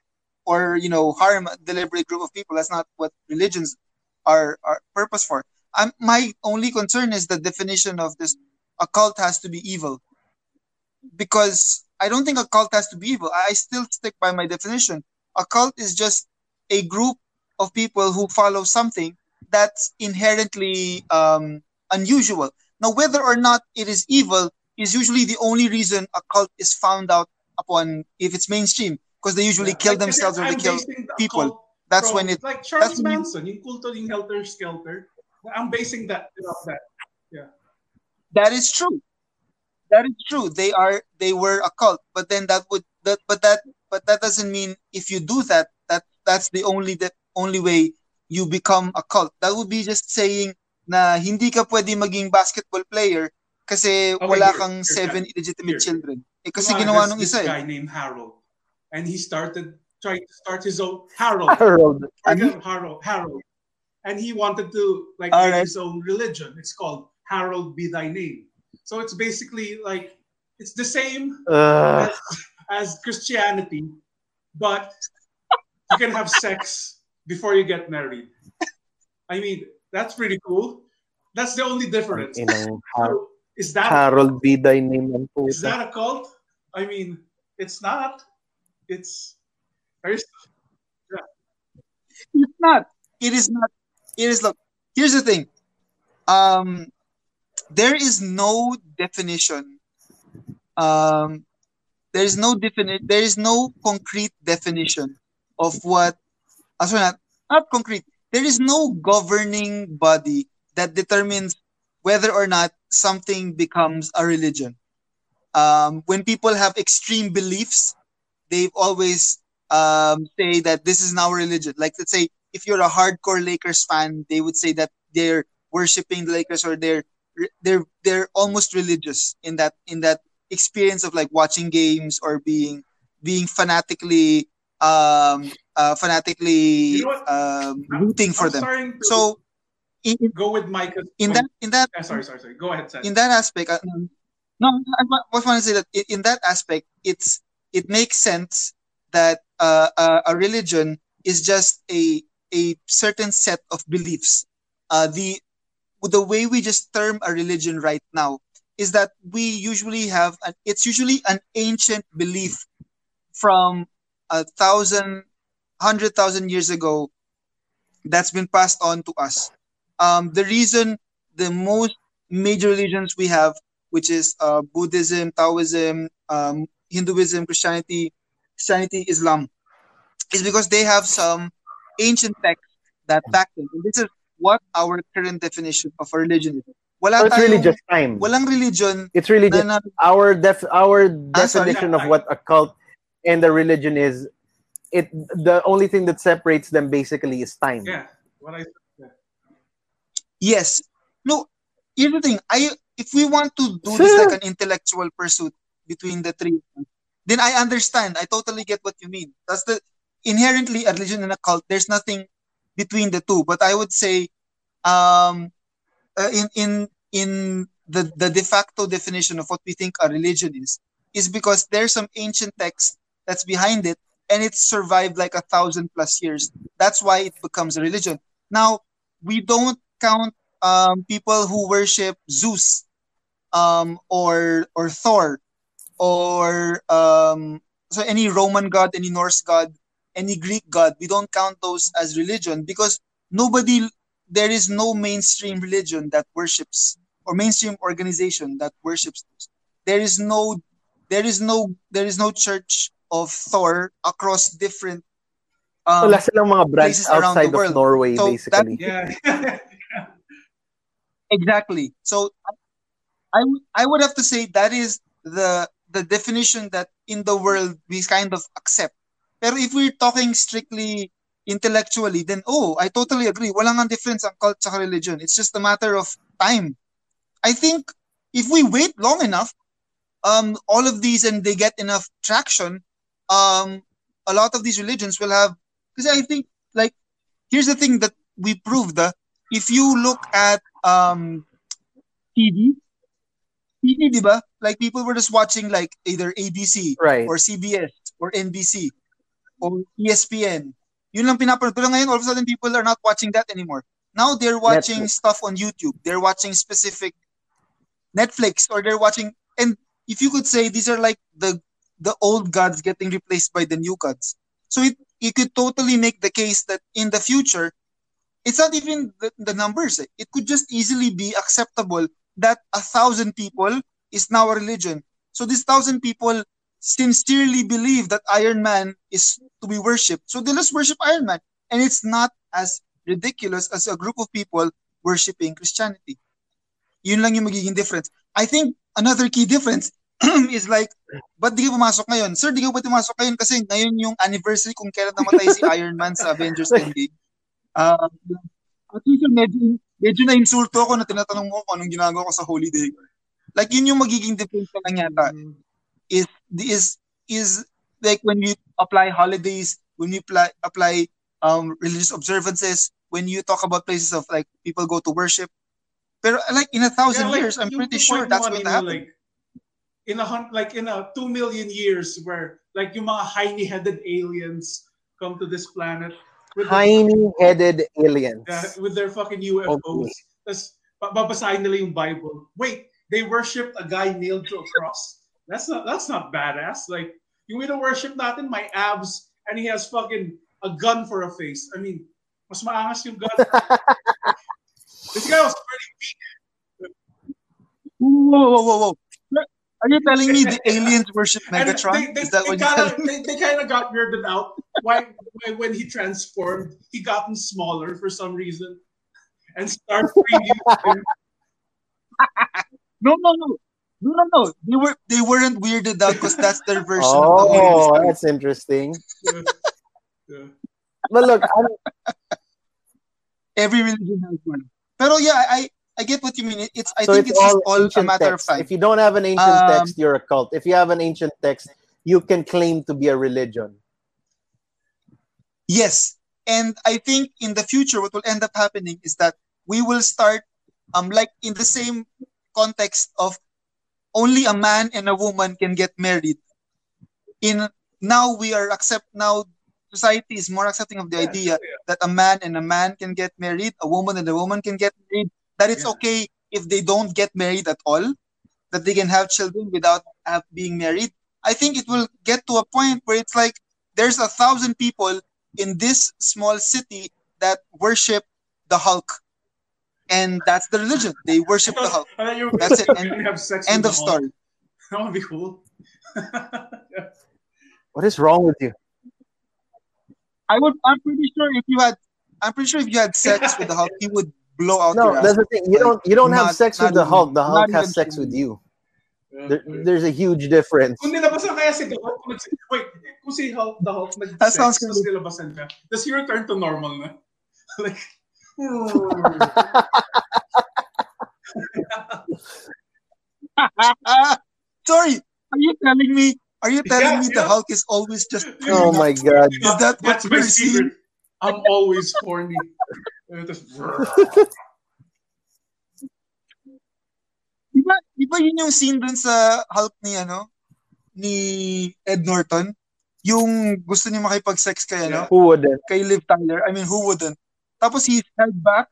or you know harm a deliberate group of people that's not what religions are are purpose for I'm, my only concern is the definition of this a cult has to be evil because i don't think a cult has to be evil i still stick by my definition a cult is just a group of people who follow something that's inherently um, unusual. Now, whether or not it is evil is usually the only reason a cult is found out upon if it's mainstream, because they usually yeah, kill like, themselves or I'm they kill. basing the people. That's from- when it. like Charles that's Manson, yung kulto ng Helter Skelter. I'm basing that off that. That is true. That is true. They are. They were a cult, but then that would that. But that. But that doesn't mean if you do that, that that's the only the only way you become a cult. That would be just saying na hindi ka pwede maging basketball player kasi Okay, wala here, kang here, seven here. illegitimate Here. children. Eh kasi Diba, ginawa there's nung this isa eh. guy named Harold, and he started trying to start his own Harold. Harold. Like, Ano? Harold, Harold, and he wanted to like All make right. his own religion. It's called Harold Be Thy Name. So it's basically like it's the same Uh, as, as Christianity, but you can have sex before you get married. I mean, that's pretty cool. That's the only difference. inang Har- So, is that Harold be thy name is puta. that a cult? I mean, it's not. It's there's It's not. It is not. Is look. Here's the thing. Um, there is no definition. Um, there is no definite. There is no concrete definition of what. Uh, sorry, not not concrete. There is no governing body that determines whether or not something becomes a religion. Um, when people have extreme beliefs, they always um, say that this is now religion. Like let's say if you're a hardcore Lakers fan, they would say that they're worshiping the Lakers or they're they're they're almost religious in that in that experience of like watching games or being being fanatically um uh fanatically You know um rooting for I'm them. So in, go with Micah. in that in that Yeah, sorry, sorry, sorry. Go ahead, Seth. in that aspect uh, no i was want to say that in that aspect it's it makes sense that uh, a, a religion is just a a certain set of beliefs. Uh, the the way we just term a religion right now is that we usually have an, it's usually an ancient belief from a thousand hundred thousand years ago that's been passed on to us. Um, the reason the most major religions we have, which is uh, Buddhism, Taoism, um, Hinduism, Christianity, Christianity, Islam, is because they have some ancient texts that back then. And this is what our current definition of a religion is. Wala So it's really just time. walang religion It's really na, just na our def our Ah, sorry. definition of what a cult and the religion is. It the only thing that separates them basically is time. yeah, what I Yes. No, here's the thing. I if we want to do this like an intellectual pursuit between the three, then I understand. I totally get what you mean. That's the inherently a religion and a cult. There's nothing between the two. But I would say, um, uh, in in in the the de facto definition of what we think a religion is, is because there's some ancient text that's behind it, and it's survived like a thousand plus years. That's why it becomes a religion. Now we don't count um, people who worship Zeus um, or or Thor or um, so any Roman god, any Norse god, any Greek god. We don't count those as religion because nobody there is no mainstream religion that worships or mainstream organization that worships those. There is no there is no there is no church of Thor across different um, Wala silang mga branch places outside of world. Norway, So basically. yeah. Exactly. So I I would have to say that is the the definition that in the world we kind of accept. Pero if we're talking strictly intellectually, then oh, I totally agree. Walang ang difference ang cult sa religion. It's just a matter of time. I think if we wait long enough, um, all of these and they get enough traction, um, a lot of these religions will have. Because I think like here's the thing that we proved. Uh, if you look at um TV, TV, di ba? Like people were just watching like either ABC Right. or CBS or NBC or E ESPN. Yun lang pinapanood. Pero ngayon, all of a sudden, people are not watching that anymore. Now they're watching Netflix. stuff on YouTube. They're watching specific Netflix or they're watching. And if you could say these are like the the old gods getting replaced by the new gods. So it you could totally make the case that in the future, it's not even the, the numbers. It could just easily be acceptable that a thousand people is now a religion. So these thousand people sincerely believe that Iron Man is to be worshipped. So they just worship Iron Man. And it's not as ridiculous as a group of people worshiping Christianity. Yun lang yung magiging difference. I think another key difference is like, ba't di ka pumasok ngayon? Sir, di ka ba pumasok ngayon? Kasi ngayon yung anniversary kung kailan namatay si Iron Man sa Avengers Endgame. Uh, at least medyo, medyo na-insulto ako na tinatanong mo kung anong ginagawa ko sa holiday. Like, yun yung magiging defense ko lang yata. Is, is, is like when you apply holidays, when you apply, apply um, religious observances, when you talk about places of like people go to worship. But like in a thousand Yeah, like, years, I'm pretty sure that's kanina, going to happen. Like, in a hun- like in a two million years where like yung mga hiney-headed aliens come to this planet with their, Tiny-headed aliens. uh, with their fucking UFOs. Okay. Tapos pa- babasahin nila yung Bible. Wait, they worship a guy nailed to a cross. That's not that's not badass. Like yung worship natin, my abs, and he has fucking a gun for a face. I mean, mas maangas yung gun. this guy was pretty weak. Whoa, whoa, whoa, whoa. Are you telling me the aliens worship Megatron? They, they, Is that they what kinda, they, they kind of got weirded out. Why, why when he transformed, he gotten smaller for some reason, and Starscream used him. No, no, no. No, no, no. They were they weren't weirded out because that's their version of the Oh, that's interesting. Yeah. Yeah. But look, I'm, Every religion has one. Pero yeah, I I get what you mean. It's I so think it's it's, just all all a matter text. of time. If you don't have an ancient Um, text, you're a cult. If you have an ancient text, you can claim to be a religion. Yes. And I think in the future, what will end up happening is that we will start, um, like in the same context of only a man and a woman can get married. In now we are accept now society is more accepting of the Yeah, idea yeah. that a man and a man can get married, a woman and a woman can get married. That it's Yeah. okay if they don't get married at all, that they can have children without have, being married. I think it will get to a point where it's like there's a thousand people in this small city that worship the Hulk, and that's the religion. They worship the Hulk. And then you That's it. And have sex end with of story. That would be cool. What is wrong with you? I would. I'm pretty sure if you had, I'm pretty sure if you had sex with the Hulk, he would blow out No, your that's ass. the thing. You don't you don't have sex with not the Hulk. The Hulk has sex with you. There, there's a huge difference. Kung nilabasan kaya si The Hulk, wait, kung si Hulk, The Hulk nag-sex, good. tapos nilabasan ka, does he return to normal na? like, Hmm. Sorry, are you telling me? Are you telling Yeah, me the. Hulk is always just? Oh my god. Is that what That's my secret. seeing? I'm always horny. Di ba, di ba yun yung scene dun sa Hulk ni ano? Ni Ed Norton? Yung gusto niya makipag-sex kay ano? Who wouldn't? Kay Liv Tyler. I mean, who wouldn't? Tapos he held back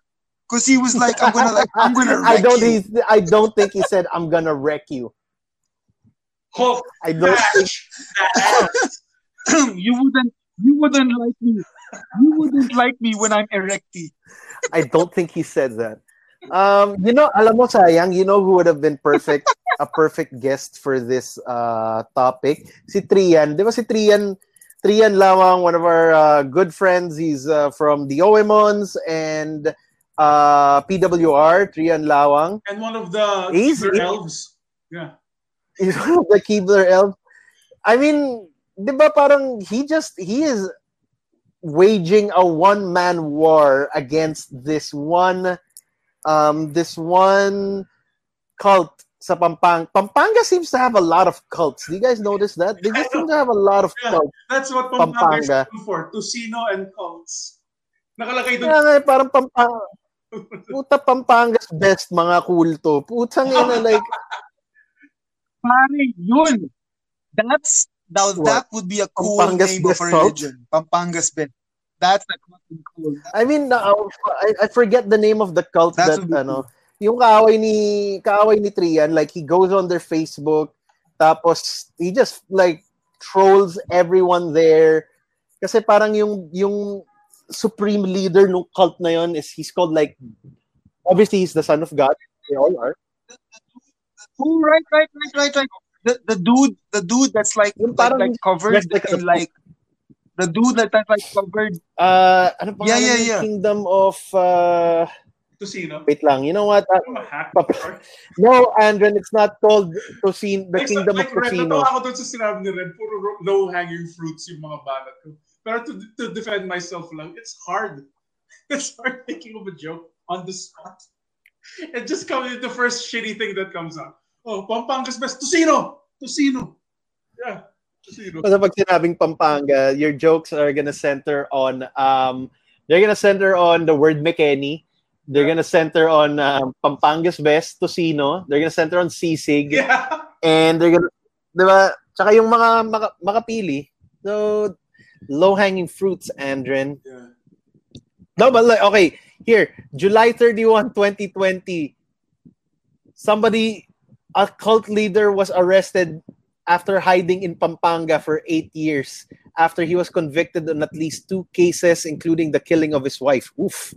because he was like, I'm gonna like, I'm gonna I don't. you. He, I don't think he said, "I'm gonna wreck you." Hulk, I don't think. smash that ass. you wouldn't, you wouldn't like me. You wouldn't like me when I'm erecty. I don't think he said that. Um, you know, alam mo sayang, you know who would have been perfect, a perfect guest for this uh topic? Si Trian. Di ba si Trian, Trian Lawang, one of our uh, good friends. He's uh, from the OMONs and uh, PWR, Trian Lawang. And one of the Easy. Keebler elves. Yeah. He's one of the Keebler elf. I mean, di ba parang he just, he is waging a one-man war against this one, um, this one cult sa Pampanga. Pampanga seems to have a lot of cults. Do you guys notice that? They just seem to have a lot of Yeah. cults. That's what Pampanga is Pampanga. known for. Tocino and cults. Nakalagay doon. Kaya nga, parang Pampanga. Puta Pampanga's best mga kulto. Putang ina like Pare, yun. That's now What? that would be a cool Pampanga's name of best a cult? religion. Pampanga's best. That's a fucking cool. I mean, uh, I, I forget the name of the cult That that, would be ano, yung kaaway ni, kaaway ni Trian, like, he goes on their Facebook, tapos, he just, like, trolls everyone there. Kasi parang yung, yung supreme leader ng cult na yon is, he's called, like, obviously, he's the son of God. They all are. Oh, right, right, right, right, right. The the dude, the dude that's like Yung like, parang like covered dressed like in like the dude that that's like covered. Uh, ano pa Yeah, yeah, yeah. Kingdom of, uh, Tocino. Wait lang. You know what? Uh, I'm a. Pap- no, Andren, it's not called Tocino, the Like, Kingdom like of Red, Tocino. natawa ako doon sa sinabi ni Red, puro low-hanging fruits yung mga banat ko. Pero to, to defend myself lang, it's hard. It's hard thinking of a joke on the spot. It just comes the first shitty thing that comes out. Oh, Pampanga's best. Tocino! Tocino! Yeah, Tocino. Kasi pag sinabing Pampanga, your jokes are gonna center on um they're gonna center on the word McKenny. They're gonna center on um, Pampanga's best, Tocino. They're gonna center on sisig. Yeah. And they're gonna, di ba? Tsaka yung mga maka, makapili. So, low-hanging fruits, Andren. yeah. No, but like, okay, here, July 31, 2020, somebody, a cult leader was arrested after hiding in Pampanga for eight years after he was convicted on at least two cases, including the killing of his wife. Oof.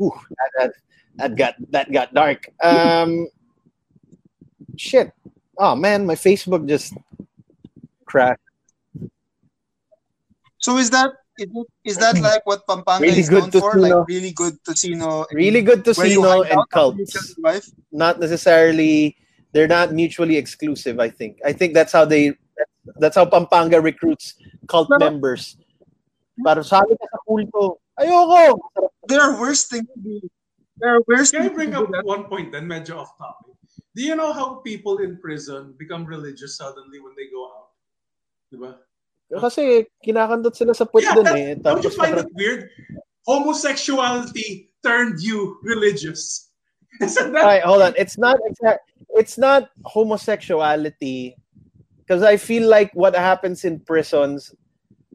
Oof. That, that, that got that got dark. Um shit. Oh man, my Facebook just crashed. So is that is, that like what Pampanga Really is known for? Like really good and Really good you Tocino hide and out after you kill cults. not necessarily they're not mutually exclusive i think i think that's how they that's how pampanga recruits cult Pero- members para sabi ka sa kulto ayoko There are worse things to do. There are worse Can I bring up that. one point then, medyo off topic? Do you know how people in prison become religious suddenly when they go out? Diba? kasi kinakandot sila sa puwet Yeah, dun that- eh Don't you find parang, it weird? Homosexuality turned you religious. Isn't that? Alright, hold on it's not exact it's not homosexuality because i feel like what happens in prisons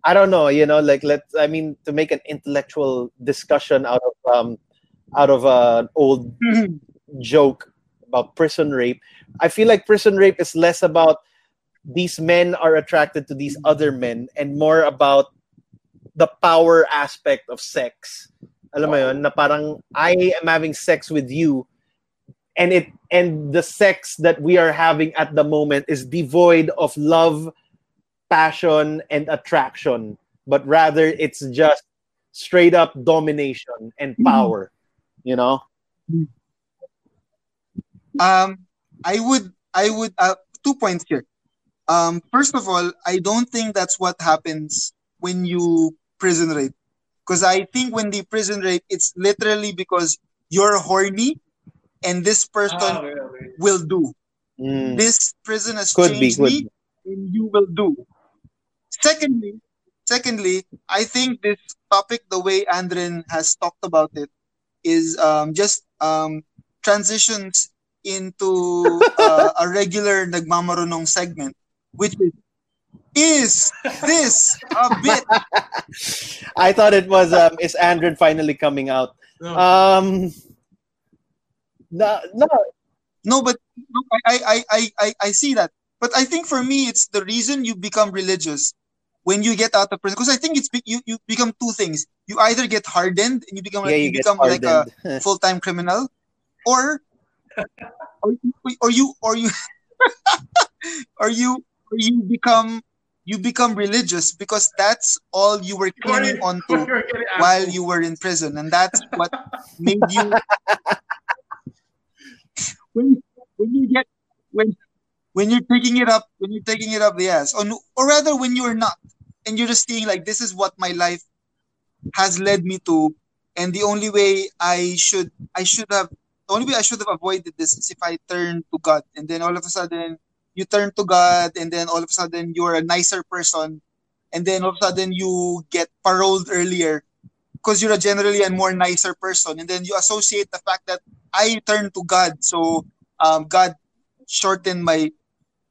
i don't know you know like let's i mean to make an intellectual discussion out of um out of an old joke about prison rape. I feel like prison rape is less about these men are attracted to these other men and more about the power aspect of sex. Alam mo yun, na parang I am having sex with you and it and the sex that we are having at the moment is devoid of love, passion and attraction, but rather it's just straight up domination and power, you know? Um, I would, I would, uh, two points here. Um, first of all, I don't think that's what happens when you prison rape. Because I think when they prison rape, it's literally because you're horny and this person Ah, okay, okay. will do. Mm. This prison has Could be, changed could me and you will do. Secondly, secondly, I think this topic, the way Andrin has talked about it, is um, just um, transitions into uh, a regular nagmamarunong segment, which is is this a bit? I thought it was um, is Andrin finally coming out? No. Um, no, no, No, but no, I, I, I, I, I see that. But I think for me, it's the reason you become religious when you get out of prison. Because I think it's you, you become two things. You either get hardened and you become yeah, like, you you get become like a full time criminal, or or, you- or you or you or you or you become you become religious because that's all you were clinging onto You're while you were in prison, and that's what made you. when when you get when when you're taking it up when you're taking it up the ass, or, or rather when you're not, and you're just seeing like this is what my life has led me to, and the only way I should I should have the only way I should have avoided this is if I turn to God, and then all of a sudden you turn to God, and then all of a sudden you're a nicer person, and then all of a sudden you get paroled earlier because you're a generally a more nicer person, and then you associate the fact that I turned to God, so um, God shortened my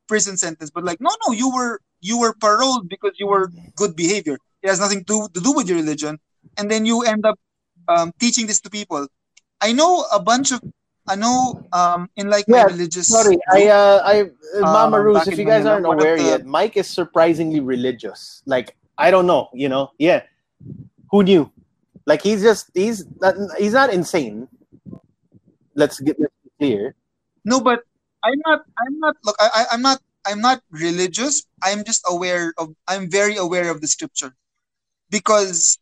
prison sentence. But like, no, no, you were you were paroled because you were good behavior. It has nothing to, to do with your religion, and then you end up um, teaching this to people. I know a bunch of I know um, in like my Yeah, religious Sorry, I, uh, I, uh, Mama Um, back if you guys aren't aware the- yet, Mike is surprisingly religious. Like, I don't know, you know, yeah. Who knew? Like, he's just, he's not, he's not insane. Let's get this clear. No, but I'm not. I'm not. Look, I, I, I'm not. I'm not religious. I'm just aware of. I'm very aware of the scripture, because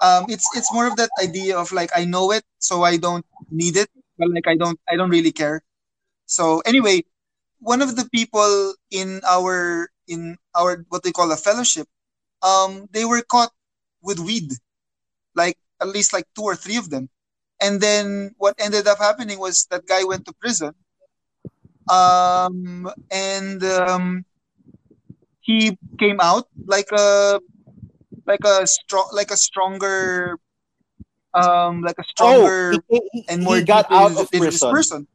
um, it's it's more of that idea of like I know it, so I don't need it, but like I don't I don't really care. So anyway, one of the people in our in our what they call a fellowship, um, they were caught with weed, like at least like two or three of them, and then what ended up happening was that guy went to prison, um, and um, he came out like a like a strong like a stronger um like a stronger oh, he, he, and more he got out of prison. person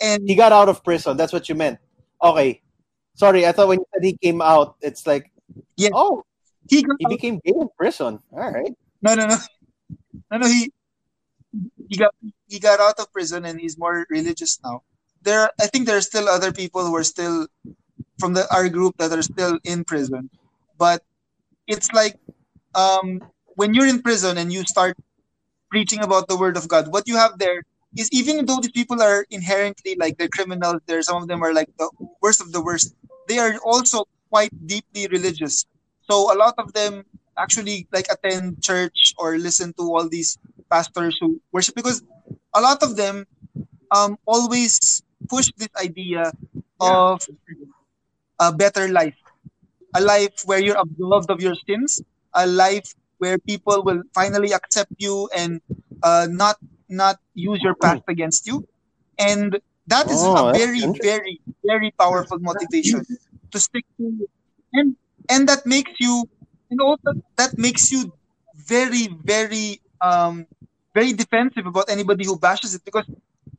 and He got out of prison. That's what you meant. Okay. Sorry, I thought when you said he came out, it's like, Yeah. oh, he he became gay in prison. All right. no no no no no he he got he got out of prison and he's more religious now. There i think there are still other people who are still from the our group that are still in prison. But it's like um when you're in prison and you start preaching about the word of god what you have there is even though these people are inherently like they're criminals there some of them are like the worst of the worst they are also quite deeply religious. So a lot of them actually like attend church or listen to all these pastors who worship because a lot of them um always push this idea of a better life. A life where you're absolved of your sins. A life where people will finally accept you and uh, not not use your past against you. And that is Oh, a very very very powerful motivation to stick to and and that makes you and also that makes you very very um very defensive about anybody who bashes it because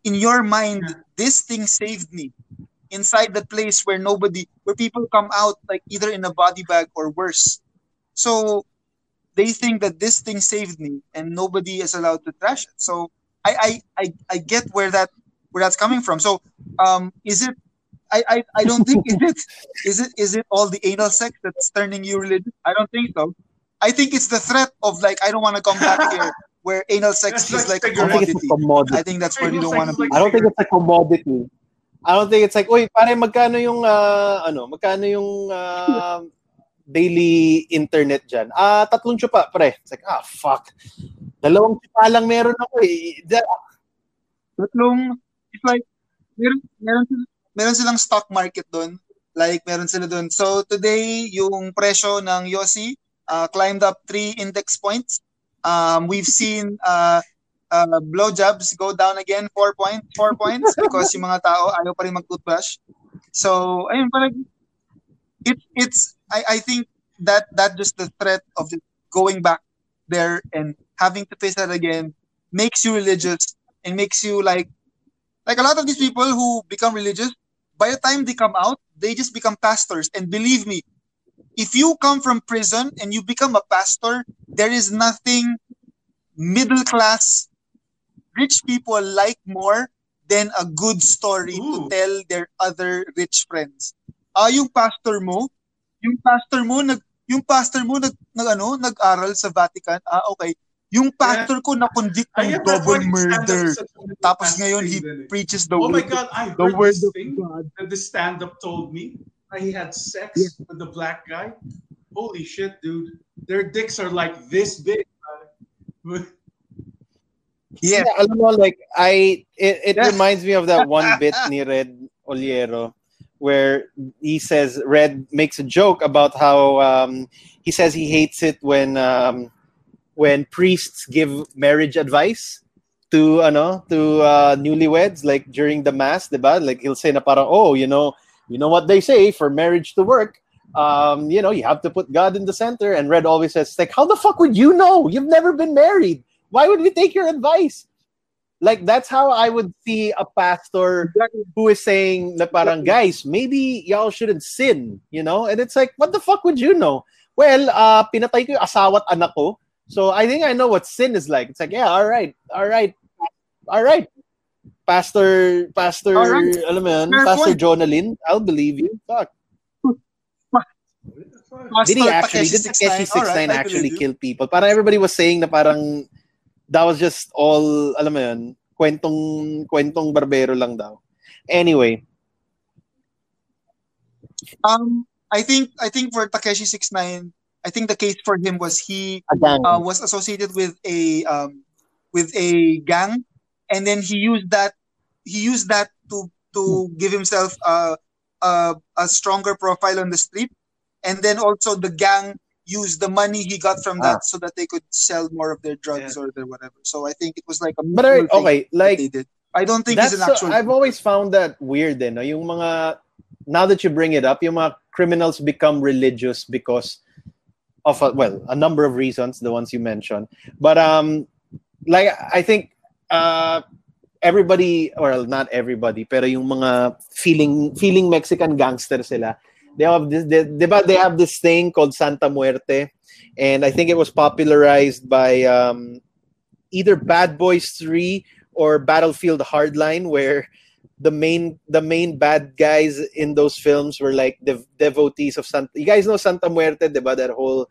in your mind this thing saved me inside the place where nobody where people come out like either in a body bag or worse. So they think that this thing saved me and nobody is allowed to trash it. So i i i, I get where that where that's coming from. So um is it I, I, I don't think is it is it is it all the anal sex that's turning you religious? I don't think so. I think it's the threat of like I don't want to come back here where anal sex That's is like like a I don't think it's commodity. a commodity. I think that's where you don't want to be. Like- I don't think it's a commodity. I don't think it's like, uy, pare, magkano yung, uh, ano, magkano yung uh, daily internet dyan? Ah, tatlong chupa, pre. It's like, ah, fuck. Dalawang chupa lang meron ako eh. Da- Tatlong, it's like, meron, meron, sil- meron silang stock market doon. Like, meron sila doon. So, today, yung presyo ng Yossi uh, climbed up three index points. Um, we've seen uh, uh, blowjobs go down again four points, four points because yung mga tao ayaw pa rin mag-toothbrush. So, ayun, parang, it's, it's, I, I think that, that just the threat of just going back there and having to face that again makes you religious and makes you like like a lot of these people who become religious by the time they come out they just become pastors. And believe me if you come from prison and you become a pastor there is nothing middle class rich people like more than a good story to Ooh. tell their other rich friends. Ah yung pastor mo yung pastor mo nag yung pastor mo nag, nag ano nag-aral sa Vatican? Ah okay yung pastor ko na convict I ng have that double one stand-up murder tapos ngayon he Thing, eh. preaches the Oh my god, I the heard word this of thing God. that the stand-up told me. that He had sex with the black guy. Holy shit, dude! Their dicks are like this big. man. Yeah. Yeah, alam mo, like, I, it, it Yeah. reminds me of that one bit ni Red Ollero where he says, Red makes a joke about how um, he says he hates it when um, when priests give marriage advice to ano to uh, newlyweds like during the mass diba? like he'll say na parang oh you know you know what they say for marriage to work? Um, you know you have to put God in the center. And Red always says like how the fuck would you know? You've never been married. Why would we take your advice? Like that's how I would see a pastor Exactly. who is saying na parang guys maybe y'all shouldn't sin you know? And it's like what the fuck would you know? Well uh pinatay ko yung asawa at anak ko so I think I know what sin is like. It's like yeah all right all right all right. Pastor pastor All right. alam mo yun, pastor. Jonalyn I'll believe you. Fuck. Did he actually did Takeshi Takeshi 69, right, actually kill people. Parang everybody was saying na parang that was just all alam mo yun kwentong kwentong barbero lang daw. Anyway. Um, I think I think for Takeshi 69, I think the case for him was he uh, was associated with a um, with a gang, and then he used that he used that to to give himself a, a a stronger profile on the street, and then also the gang used the money he got from that so that they could sell more of their drugs or their whatever. So I think it was like a but I, okay, like they did. I don't think that's it's an actual. I've always found that weird eh, no? Yung mga now that you bring it up, yung mga criminals become religious because of a, well, a number of reasons, the ones you mentioned. But um like I think uh everybody or not everybody, pero yung mga feeling feeling Mexican gangster sila. They have this they, they have this thing called Santa Muerte and I think it was popularized by um either Bad Boys 3 or Battlefield Hardline where the main the main bad guys in those films were like the devotees of Santa. You guys know Santa Muerte, diba? That whole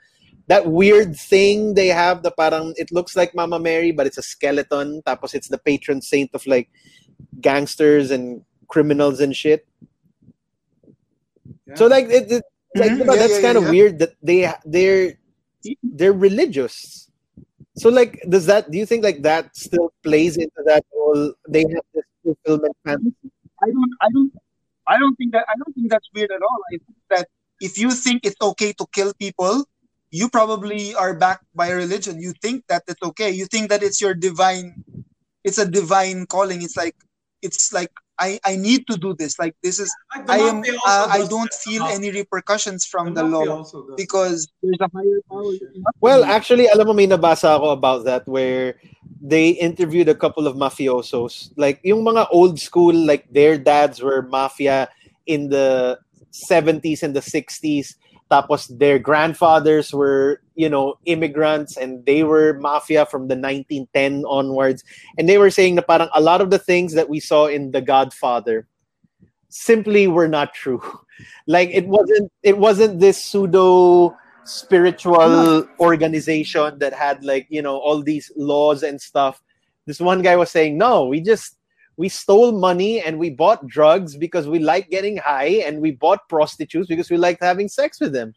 that weird thing they have the parang it looks like Mama Mary but it's a skeleton tapos it's the patron saint of like gangsters and criminals and shit. Yeah. So like it, it like Mhm. diba, Yeah, that's yeah, kind of yeah. weird that they they're they're religious. So like does that do you think like that still plays into that whole they have this fulfillment fantasy? I don't I don't I don't think that I don't think that's weird at all. I think that if you think it's okay to kill people, you probably are backed by religion. You think that it's okay. You think that it's your divine it's a divine calling. It's like it's like I, I need to do this. Like this is Like I am uh, I don't feel any repercussions from the, mafia law because there's a higher power. Well, actually, alam mo, may nabasa ako about that where they interviewed a couple of mafiosos. Like, yung mga old school, like their dads were mafia in the 70s and the 60s. Tapos their grandfathers were, you know, immigrants and they were mafia from the 1910 onwards. And they were saying na parang a lot of the things that we saw in The Godfather simply were not true. Like it wasn't it wasn't this pseudo spiritual organization that had like you know all these laws and stuff this one guy was saying no we just we stole money and we bought drugs because we like getting high and we bought prostitutes because we liked having sex with them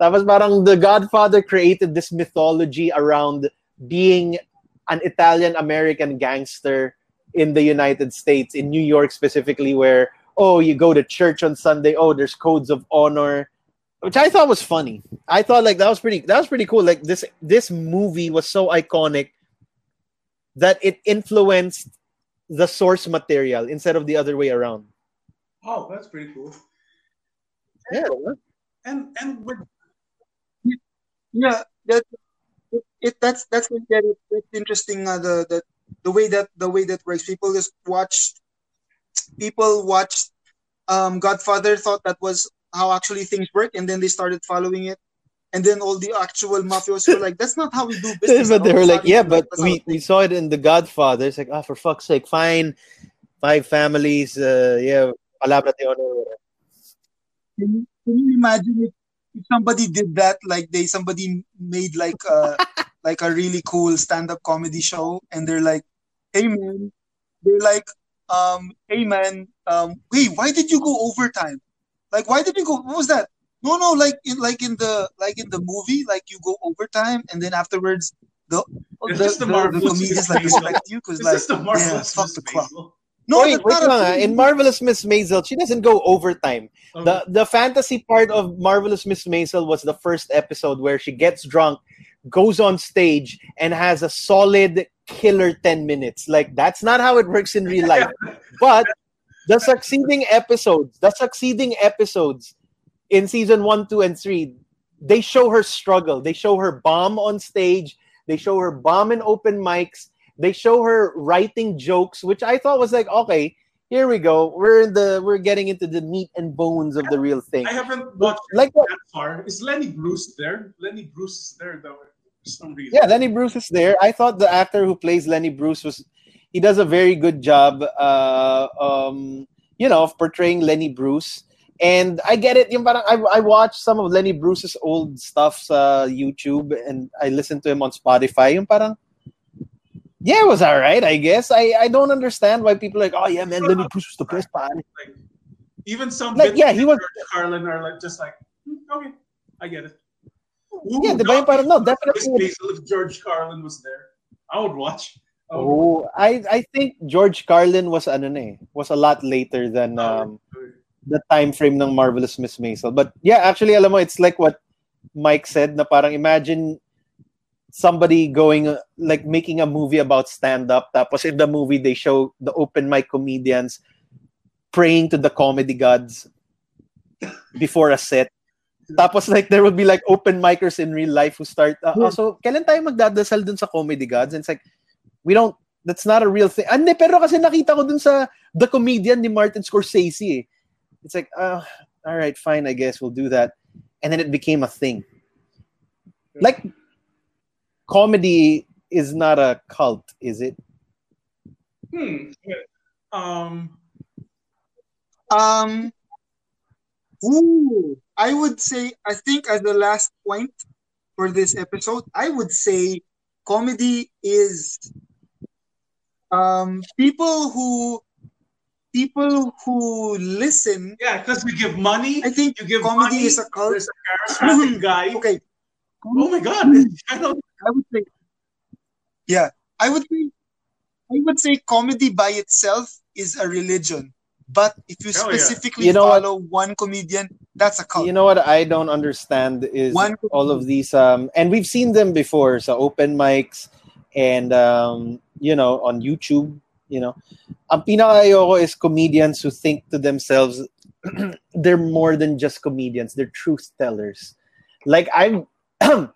Tapos parang the godfather created this mythology around being an italian american gangster in the united states in new york specifically where oh you go to church on sunday oh there's codes of honor which I thought was funny. I thought like that was pretty that was pretty cool. Like this this movie was so iconic that it influenced the source material instead of the other way around. Oh, that's pretty cool. Yeah. And and with Yeah, that it, it that's that's that, that's interesting. Uh, the the the way that the way that works. People just watch. People watched um, Godfather, thought that was how actually things work, and then they started following it. And then all the actual mafios were like, "That's not how we do business." but they were like, yeah, but we, we saw it in The Godfather. It's like, ah, for fuck's sake, fine, five families, uh, yeah, palabra de honor. Can you, can you imagine if, if somebody did that? Like they somebody made like a like a really cool stand up comedy show, and they're like, "Hey man," they're like, um, "Hey man, um, wait, why did you go overtime? Like, why did you go? What was that? No, no, like in like in the like in the movie, like you go overtime, and then afterwards the It's the, just the the, the comedians like respect you because like the yeah, fuck Miss the clock. No, wait, wait not a lang, in Marvelous Miss Maisel, she doesn't go overtime. Um, The the fantasy part of Marvelous Miss Maisel was the first episode where she gets drunk, goes on stage, and has a solid killer 10 minutes. Like that's not how it works in real life. But the succeeding episodes, the succeeding episodes in season one, two, and three, they show her struggle. They show her bomb on stage. They show her bomb in open mics. They show her writing jokes, which I thought was like, okay, here we go. We're in the we're getting into the meat and bones of the real thing. I haven't watched Like that far. Is Lenny Bruce there? Lenny Bruce is there though for some reason. Yeah, Lenny Bruce is there. I thought the actor who plays Lenny Bruce was he does a very good job uh um you know of portraying Lenny Bruce. And I get it. Yung parang I, I watched some of Lenny Bruce's old stuff sa YouTube and I listened to him on Spotify. Yung parang yeah, it was all right, I guess. I, I don't understand why people are like, oh yeah, man, Lenny Bruce was the best pare. Like even some Like, yeah, he was- George Carlin are like just like "Hmm, okay, I get it. Ooh, Yeah, ba yung parang, no, definitely. If George Carlin was there, I would watch. I would Oh, I I think George Carlin was ano na eh, was a lot later than um the time frame ng Marvelous Miss Maisel. But yeah, actually alam mo it's like what Mike said na parang imagine somebody going uh, like making a movie about stand up tapos in the movie they show the open mic comedians praying to the comedy gods before a set. Tapos like there would be like open micers in real life who start uh, oh, so kailan tayo magdadasal dun sa comedy gods and it's like we don't that's not a real thing. Ande, pero kasi nakita ko dun sa The Comedian ni Martin Scorsese eh. It's like, uh, all right, fine, I guess we'll do that. And then it became a thing. Like, comedy is not a cult, is it? Hmm. Um. Um, ooh, I would say, I think as the last point for this episode, I would say comedy is um people who people who listen. Yeah, because we give money. I think you give comedy money. is a cult. There's a charismatic guy. Okay, Oh my god! I don't. I would say, yeah, I would say, I would say comedy by itself is a religion. But if you yeah. specifically You know what? one comedian, that's a cult. You know what I don't understand is One- all of these um and we've seen them before so open mics and um you know on YouTube, you know. Ang pinakaayoko is comedians who think to themselves they're more than just comedians, they're truth tellers. Like I'm I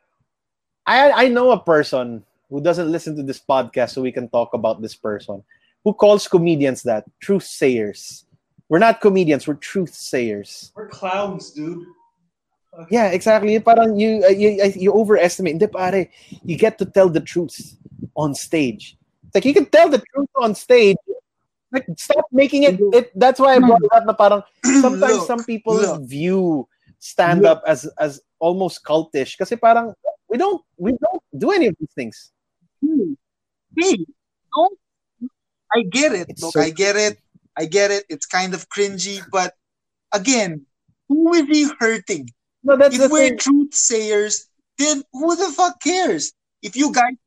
I know a person who doesn't listen to this podcast so we can talk about this person who calls comedians that truth sayers. We're not comedians, we're truth sayers. We're clowns, dude. Yeah, exactly. Parang you, uh, you uh, you overestimate. Hindi pare, you get to tell the truth on stage. It's like you can tell the truth on stage. Like stop making it. it that's why I brought it up. Na parang sometimes Look, some people look. view stand up as as almost cultish. Kasi parang we don't we don't do any of these things. Hey, hey, don't. I get it. It's Look, so- I get it. I get it. It's kind of cringy, but again, who is he hurting? No, that's if we're thing. truth sayers, then who the fuck cares? If you guys think,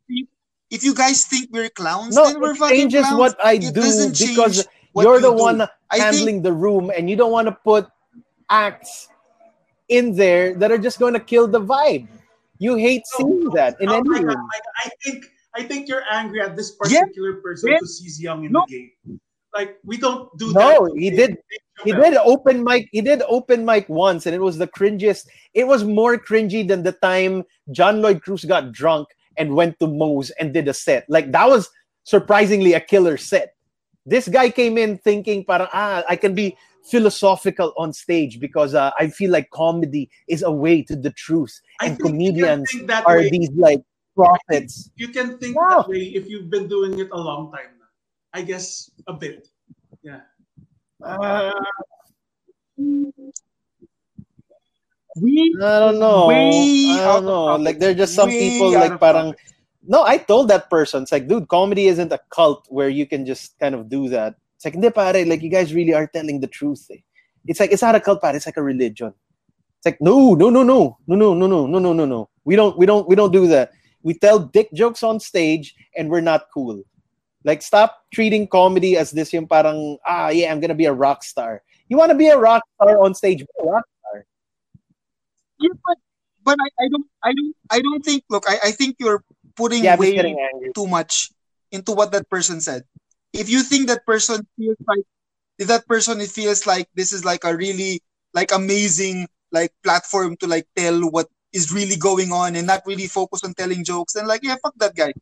if you guys think we're clowns, No, then we're it fucking changes clowns. what I It do doesn't change because what you're the do. one I think handling the room and you don't want to put acts in there that are just going to kill the vibe. You hate seeing that in Oh any my God, room. I think I think you're angry at this Yeah. particular person Yeah. because he's young in No. the game. Like we don't do that. No, that. he did- He did open mic. He did open mic once, and it was the cringiest. It was more cringy than the time John Lloyd Cruz got drunk and went to Moe's and did a set. Like that was surprisingly a killer set. This guy came in thinking, "Para ah, I can be philosophical on stage because uh, I feel like comedy is a way to the truth, I and think you can comedians that are way. these like prophets." You can think No. that way if you've been doing it a long time. I guess a bit. Yeah. Uh, we I don't know. I don't know. Like there are just some Way people like parang topic. No, I told that person. It's like, dude, comedy isn't a cult where you can just kind of do that. It's like, hindi pare, like you guys really are telling the truth. Eh. It's like it's not a cult, pare. It's like a religion. It's like, no, no, no, no, no, no, no, no, no, no, no, no. We don't, we don't, we don't do that. We tell dick jokes on stage, and we're not cool. Like, stop treating comedy as this yung parang, ah, yeah, I'm gonna be a rock star. You want to be a rock star on stage? Rock. Yeah, but but I, I don't I don't I don't think look I, I think you're putting Yeah, way too much into what that person said. If you think that person feels like if that person it feels like this is like a really like amazing like platform to like tell what is really going on and not really focus on telling jokes, then like yeah, fuck that guy.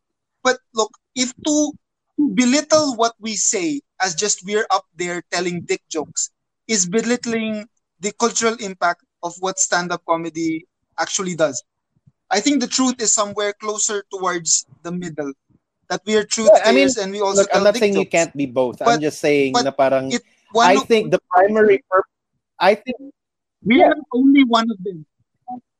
But look, if to, to belittle what we say as just we're up there telling dick jokes is belittling the cultural impact of what stand-up comedy actually does. I think the truth is somewhere closer towards the middle. That we are truth Yeah, I mean, and we also look, I'm not saying you can't be both. I'm just saying na parang it- I of- think the primary purpose. I think we yeah. are only one of them.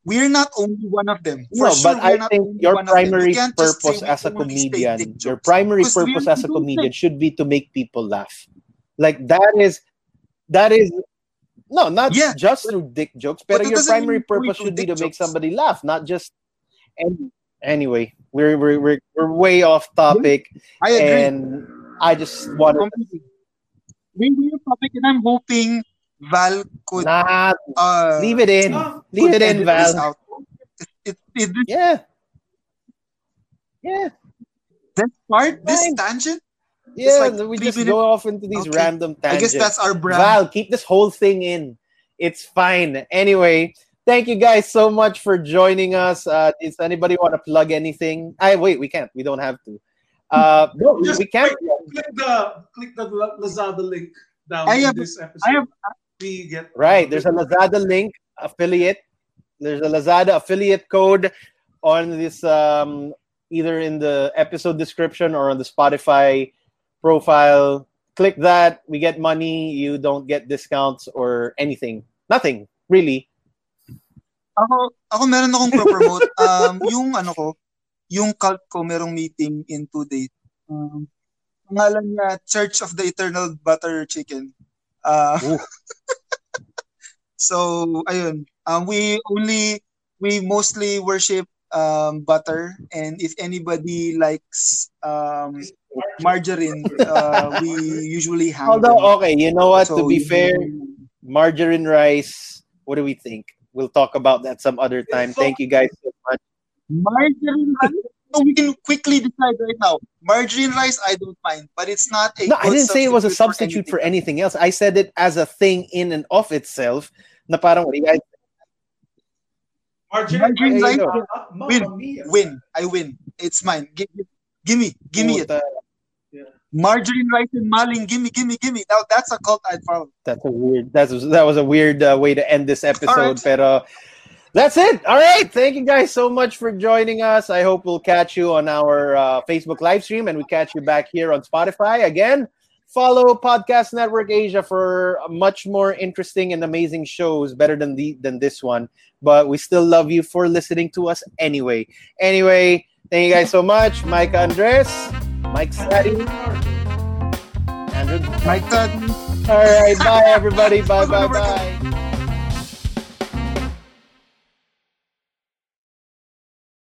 We're not only one of them. For no, sure, but I think your one of them. You primary can't just say purpose as a comedian, your primary purpose as a comedian should be to make people laugh. Like that is that is No, not Yeah, just through dick jokes, but but your primary purpose should be to make somebody laugh, not just. And anyway, we're we're we're, we're way off topic, I agree. and I just want to. We will topic, and I'm hoping Val could nah, uh, leave it in, Ah, leave it in, Val. It, it, it, Yeah, yeah, this part, this tangent, yeah. like we just minutes. go off into these Okay. random tangents. I guess that's our brand. Val, keep this whole thing in. It's fine. Anyway, thank you guys so much for joining us. Uh, does anybody want to plug anything? I wait, we can't. We don't have to. Uh, no, Just we can't. click the click the Lazada link down I in have- this episode. I have we get Right. There's a Lazada link affiliate. There's a Lazada affiliate code on this um, either in the episode description or on the Spotify profile. Click that. We get money. You don't get discounts or anything. Nothing really. Ako, ako meron akong pro-promote. Um, yung ano ko, yung cult ko merong meeting in two days. Um, pangalan niya Church of the Eternal Butter Chicken. Uh, so, ayun. Um, we only, we mostly worship um, butter. And if anybody likes um, margarine, uh, we usually have. Although, them. okay, you know what? to be you- fair, margarine rice. What do we think? We'll talk about that some other time. Thank you guys so much. Margarine rice? No, we can quickly decide right now. Margarine rice, I don't mind, but it's not a. No, I didn't say it was a substitute anything. for anything else. I said it as a thing in and of itself. Na parang, what do you guys Margarine, Margarine rice, win. Win, I win. It's mine. Give, give, give me, give me it. Margarine rice and maling. Give me, give me, give me. Now that's a cult I'd follow. That's a weird. That's that was a weird uh, way to end this episode. right. Pero that's it. All right. Thank you guys so much for joining us. I hope we'll catch you on our uh, Facebook live stream and we catch you back here on Spotify again. Follow Podcast Network Asia for much more interesting and amazing shows, better than the than this one. But we still love you for listening to us anyway. Anyway, thank you guys so much, Mike Andres, Mike Sadie, Andrew. Mike Todd. All right, bye everybody. Bye bye bye.